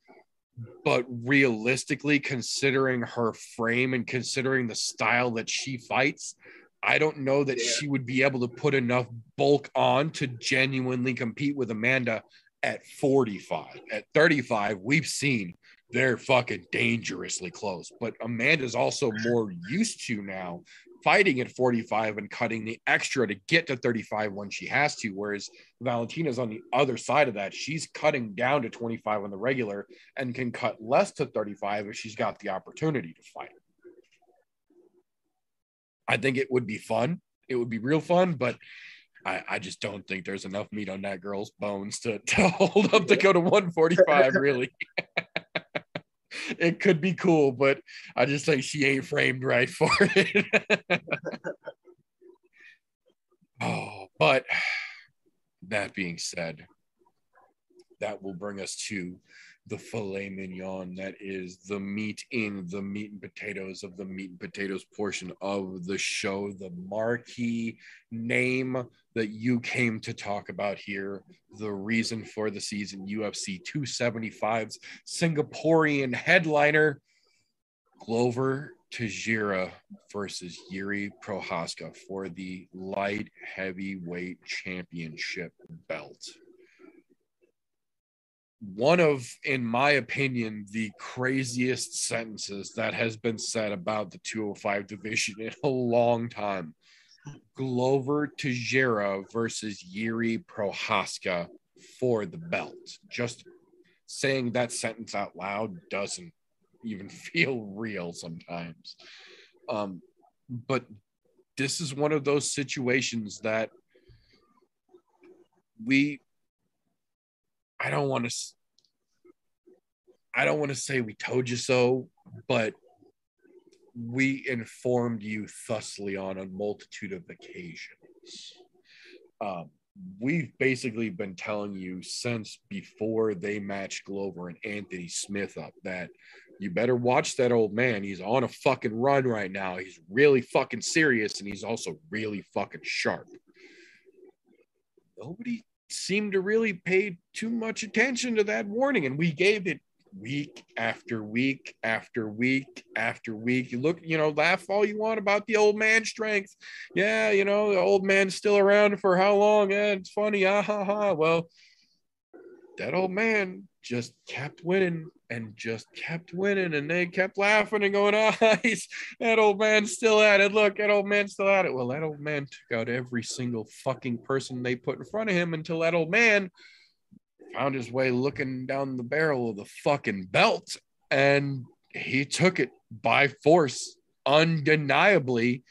But realistically, considering her frame and considering the style that she fights, I don't know that Yeah. she would be able to put enough bulk on to genuinely compete with Amanda at 45. At 35, we've seen they're fucking dangerously close. But Amanda's also more used to now fighting at 45 and cutting the extra to get to 35 when she has to. Whereas Valentina's on the other side of that. She's cutting down to 25 on the regular and can cut less to 35 if she's got the opportunity to fight. I think it would be fun. It would be real fun, but I, I just don't think there's enough meat on that girl's bones to, to hold up to go to 145, really. it could be cool, but I just think she ain't framed right for it. oh, but that being said, that will bring us to the filet mignon that is the meat in the meat and potatoes of the meat and potatoes portion of the show the marquee name that you came to talk about here the reason for the season ufc 275's singaporean headliner glover Teixeira versus Yuri Prochazka for the light heavyweight championship belt one of, in my opinion, the craziest sentences that has been said about the 205 division in a long time. Glover Teixeira versus Yuri Prochazka for the belt. Just saying that sentence out loud doesn't even feel real sometimes. Um, but this is one of those situations that we I don't want to I don't want to say we told you so, but we informed you thusly on a multitude of occasions. Um, we've basically been telling you since before they matched Glover and Anthony Smith up that you better watch that old man. He's on a fucking run right now. He's really fucking serious and he's also really fucking sharp. Nobody seemed to really pay too much attention to that warning, and we gave it week after week after week after week. You look, you know, laugh all you want about the old man strength. Yeah, you know, the old man's still around for how long? Yeah, it's funny. Ah ha ha. Well, that old man just kept winning and just kept winning and they kept laughing and going, oh, he's, that old man's still at it. Look, that old man's still at it. Well, that old man took out every single fucking person they put in front of him until that old man found his way looking down the barrel of the fucking belt and he took it by force undeniably.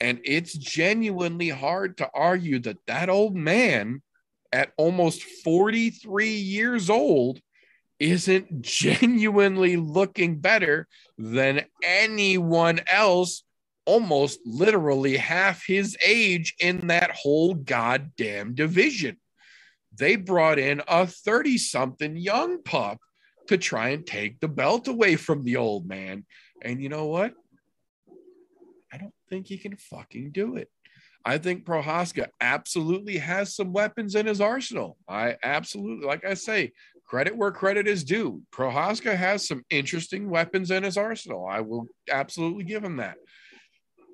And it's genuinely hard to argue that that old man at almost 43 years old isn't genuinely looking better than anyone else almost literally half his age in that whole goddamn division they brought in a 30 something young pup to try and take the belt away from the old man. And you know what? I don't think he can fucking do it. I think Prochazka absolutely has some weapons in his arsenal. I absolutely, like I say, credit where credit is due. Prochazka has some interesting weapons in his arsenal. I will absolutely give him that.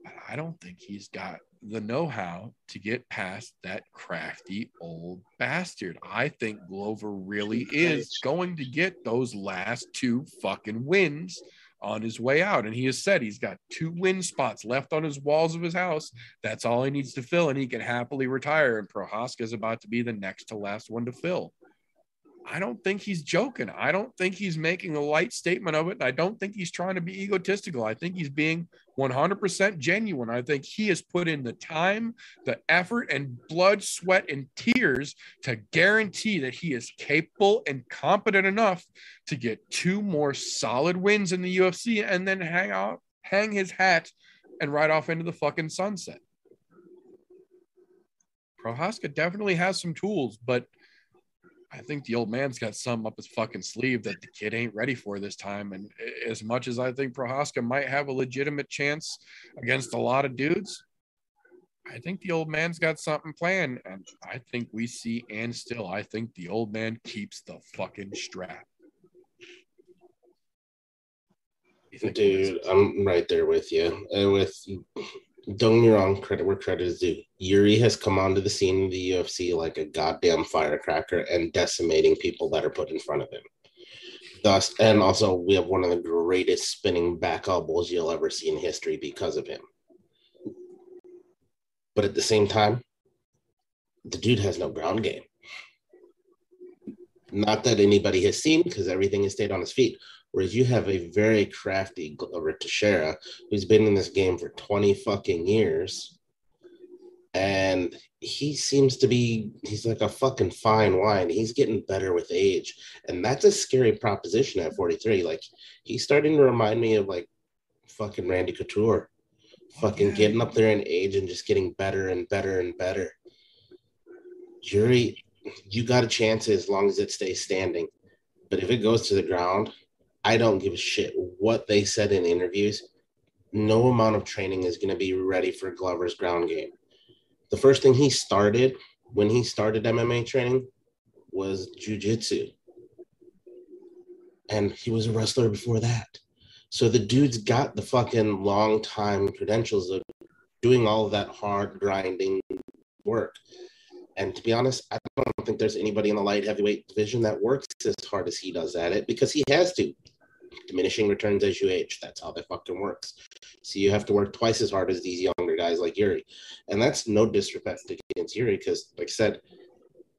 But I don't think he's got the know-how to get past that crafty old bastard. I think Glover really is going to get those last two fucking wins on his way out. And he has said he's got two win spots left on his walls of his house. That's all he needs to fill, and he can happily retire. And Prochazka is about to be the next to last one to fill. I don't think he's joking. I don't think he's making a light statement of it. I don't think he's trying to be egotistical. I think he's being 100% genuine. I think he has put in the time, the effort, and blood, sweat, and tears to guarantee that he is capable and competent enough to get two more solid wins in the UFC and then hang out, hang his hat, and ride off into the fucking sunset. Prochazka definitely has some tools, but – I think the old man's got some up his fucking sleeve that the kid ain't ready for this time. And as much as I think Prochazka might have a legitimate chance against a lot of dudes, I think the old man's got something planned. And I think we see and still, I think the old man keeps the fucking strap. Dude, I'm right there with you. And with don't get me wrong, credit where credit is due. Yuri has come onto the scene of the UFC like a goddamn firecracker and decimating people that are put in front of him. Thus, and also we have one of the greatest spinning back elbows you'll ever see in history because of him. But at the same time, the dude has no ground game. Not that anybody has seen, because everything has stayed on his feet. Whereas you have a very crafty Glover uh, Teixeira who's been in this game for 20 fucking years. And he seems to be, he's like a fucking fine wine. He's getting better with age. And that's a scary proposition at 43. Like, he's starting to remind me of like fucking Randy Couture, oh, fucking yeah. getting up there in age and just getting better and better and better. Yuri, you got a chance as long as it stays standing. But if it goes to the ground, I don't give a shit what they said in interviews. No amount of training is going to be ready for Glover's ground game. The first thing he started when he started MMA training was jujitsu. And he was a wrestler before that. So the dude's got the fucking long time credentials of doing all of that hard grinding work. And to be honest, I don't think there's anybody in the light heavyweight division that works as hard as he does at it because he has to diminishing returns as you age. That's how that fucking works. So you have to work twice as hard as these younger guys like Yuri. And that's no disrespect against Yuri because, like I said,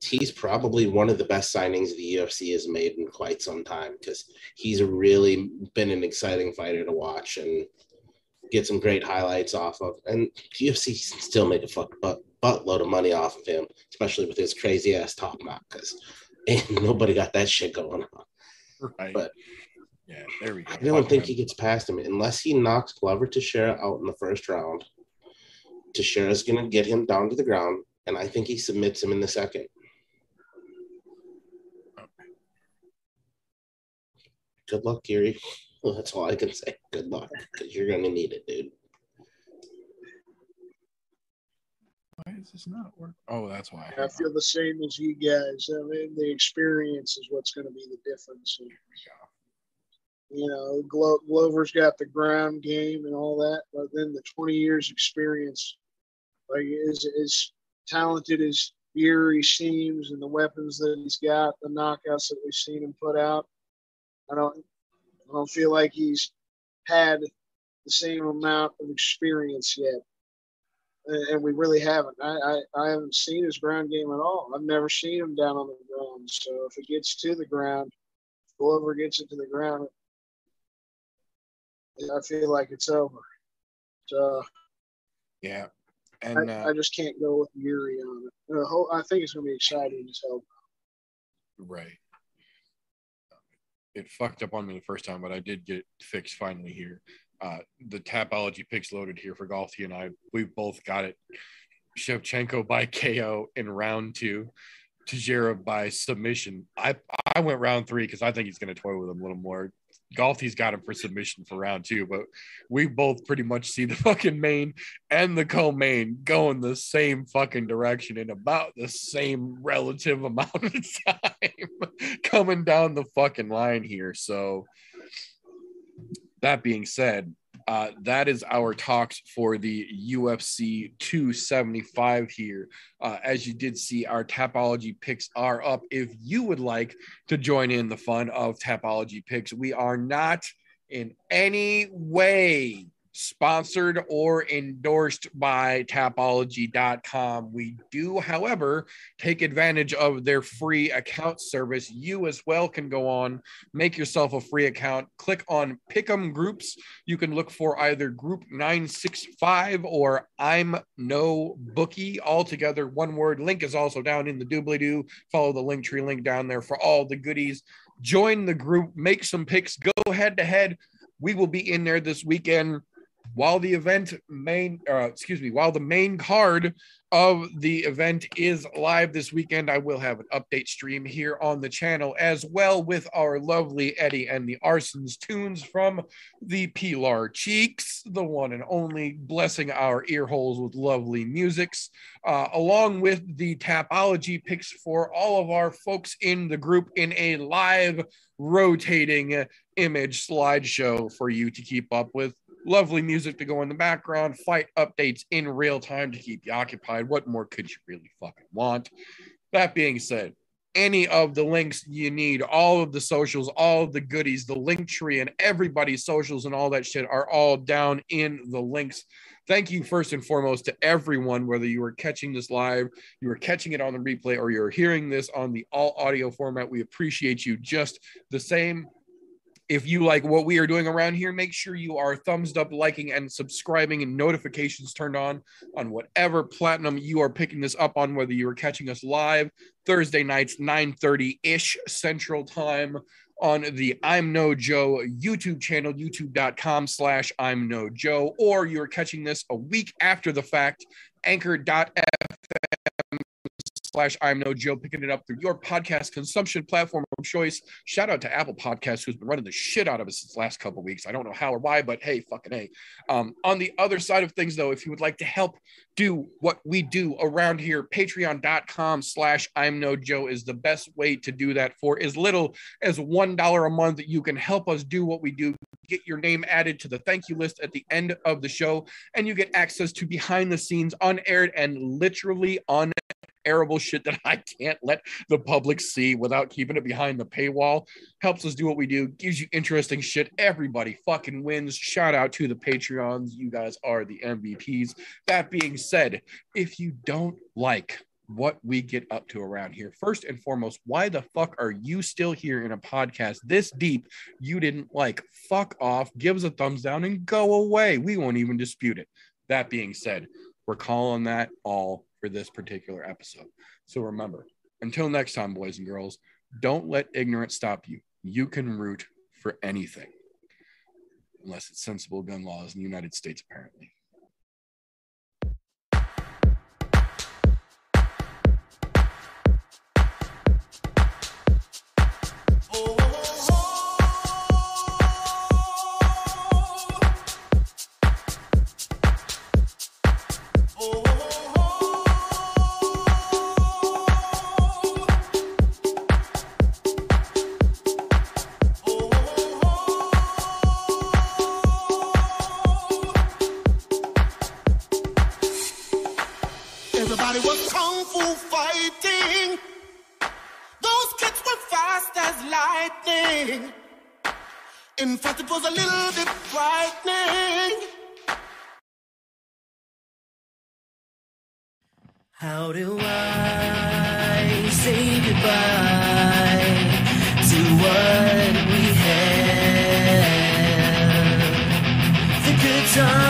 he's probably one of the best signings the UFC has made in quite some time because he's really been an exciting fighter to watch. And get some great highlights off of. And UFC can still make a fuck butt, buttload of money off of him, especially with his crazy ass top knot, because ain't nobody got that shit going on. Right. But- yeah, there we go. I don't Fuck think him. he gets past him unless he knocks Glover Teixeira out in the first round. Teixeira's gonna get him down to the ground, and I think he submits him in the second. Good luck, Gary. Well, that's all I can say. Good luck, because you're gonna need it, dude. Why is this not working? Oh, that's why. I feel the same as you guys. I mean, the experience is what's going to be the difference. And, you know, Glo- Glover's got the ground game and all that, but then the 20 years experience, like is as talented as Yuri seems and the weapons that he's got, the knockouts that we've seen him put out. I don't, I don't feel like he's had the same amount of experience yet and and we really haven't. I, I, I haven't seen his ground game at all. I've never seen him down on the ground. So if it gets to the ground, Glover gets it to the ground, I feel like it's over. So Yeah. I, And uh, I just can't go with Yuri on it. Uh, ho- I think it's going to be exciting as hell. Right. It fucked up on me the first time, but I did get it fixed finally here. Uh, the Tapology picks loaded here for Galti and I. We both got it. Shevchenko by KO in round two. Teixeira by submission. I I went round three because I think he's going to toy with him a little more. Galti's got him for submission for round two, but we both pretty much see the fucking main and the co-main going the same fucking direction in about the same relative amount of time coming down the fucking line here. So that being said, uh, that is our talks for the UFC 275 here. Uh, as you did see, our Tapology picks are up. If you would like to join in the fun of Tapology picks, we are not in any way sponsored or endorsed by tapology.com. We do, however, take advantage of their free account service. You as well can go on, make yourself a free account, click on Pick'em Groups. You can look for either Group 965 or I'm No Bookie. All together, one word. Link is also down in the doobly doo. Follow the link tree link down there for all the goodies. Join the group, make some picks, go head to head. We will be in there this weekend while the event main uh, excuse me while the main card of the event is live this weekend i will have an update stream here on the channel as well with our lovely eddie and the arsons tunes from the Pilarczyk the one and only blessing our ear holes with lovely musics uh, along with the tapology picks for all of our folks in the group in a live rotating image slideshow for you to keep up with lovely music to go in the background, fight updates in real time to keep you occupied. What more could you really fucking want? That being said, any of the links you need, all of the socials, all of the goodies, the link tree, and everybody's socials and all that shit are all down in the links. Thank you first and foremost to everyone, whether you are catching this live, you are catching it on the replay, or you're hearing this on the all audio format. We appreciate you just the same if you like what we are doing around here, make sure you are thumbs up, liking, and subscribing, and notifications turned on on whatever platinum you are picking this up on, whether you are catching us live Thursday nights, 9 ish Central Time on the I'm No Joe YouTube channel, youtube.com slash I'm No Joe, or you're catching this a week after the fact, anchor.fm slash I'm No Joe, picking it up through your podcast consumption platform of choice. Shout out to Apple Podcasts, who's been running the shit out of us this last couple weeks. I don't know how or why, but hey, fucking hey. Um, on the other side of things, though, if you would like to help do what we do around here, patreon.com slash I'm No Joe is the best way to do that for as little as $1 a month. You can help us do what we do. Get your name added to the thank you list at the end of the show, and you get access to behind the scenes, unaired, and literally un terrible shit that I can't let the public see without keeping it behind the paywall. Helps us do what we do, gives you interesting shit. Everybody fucking wins. Shout out to the Patreons. You guys are the MVPs. That being said, if you don't like what we get up to around here. First and foremost, why the fuck are you still here in a podcast this deep you didn't like? Fuck off, give us a thumbs down and go away. We won't even dispute it. That being said, we're calling that all for this particular episode. So remember, until next time, boys and girls, don't let ignorance stop you. You can root for anything, unless it's sensible gun laws in the United States, apparently. How do I say goodbye to what we had? The good times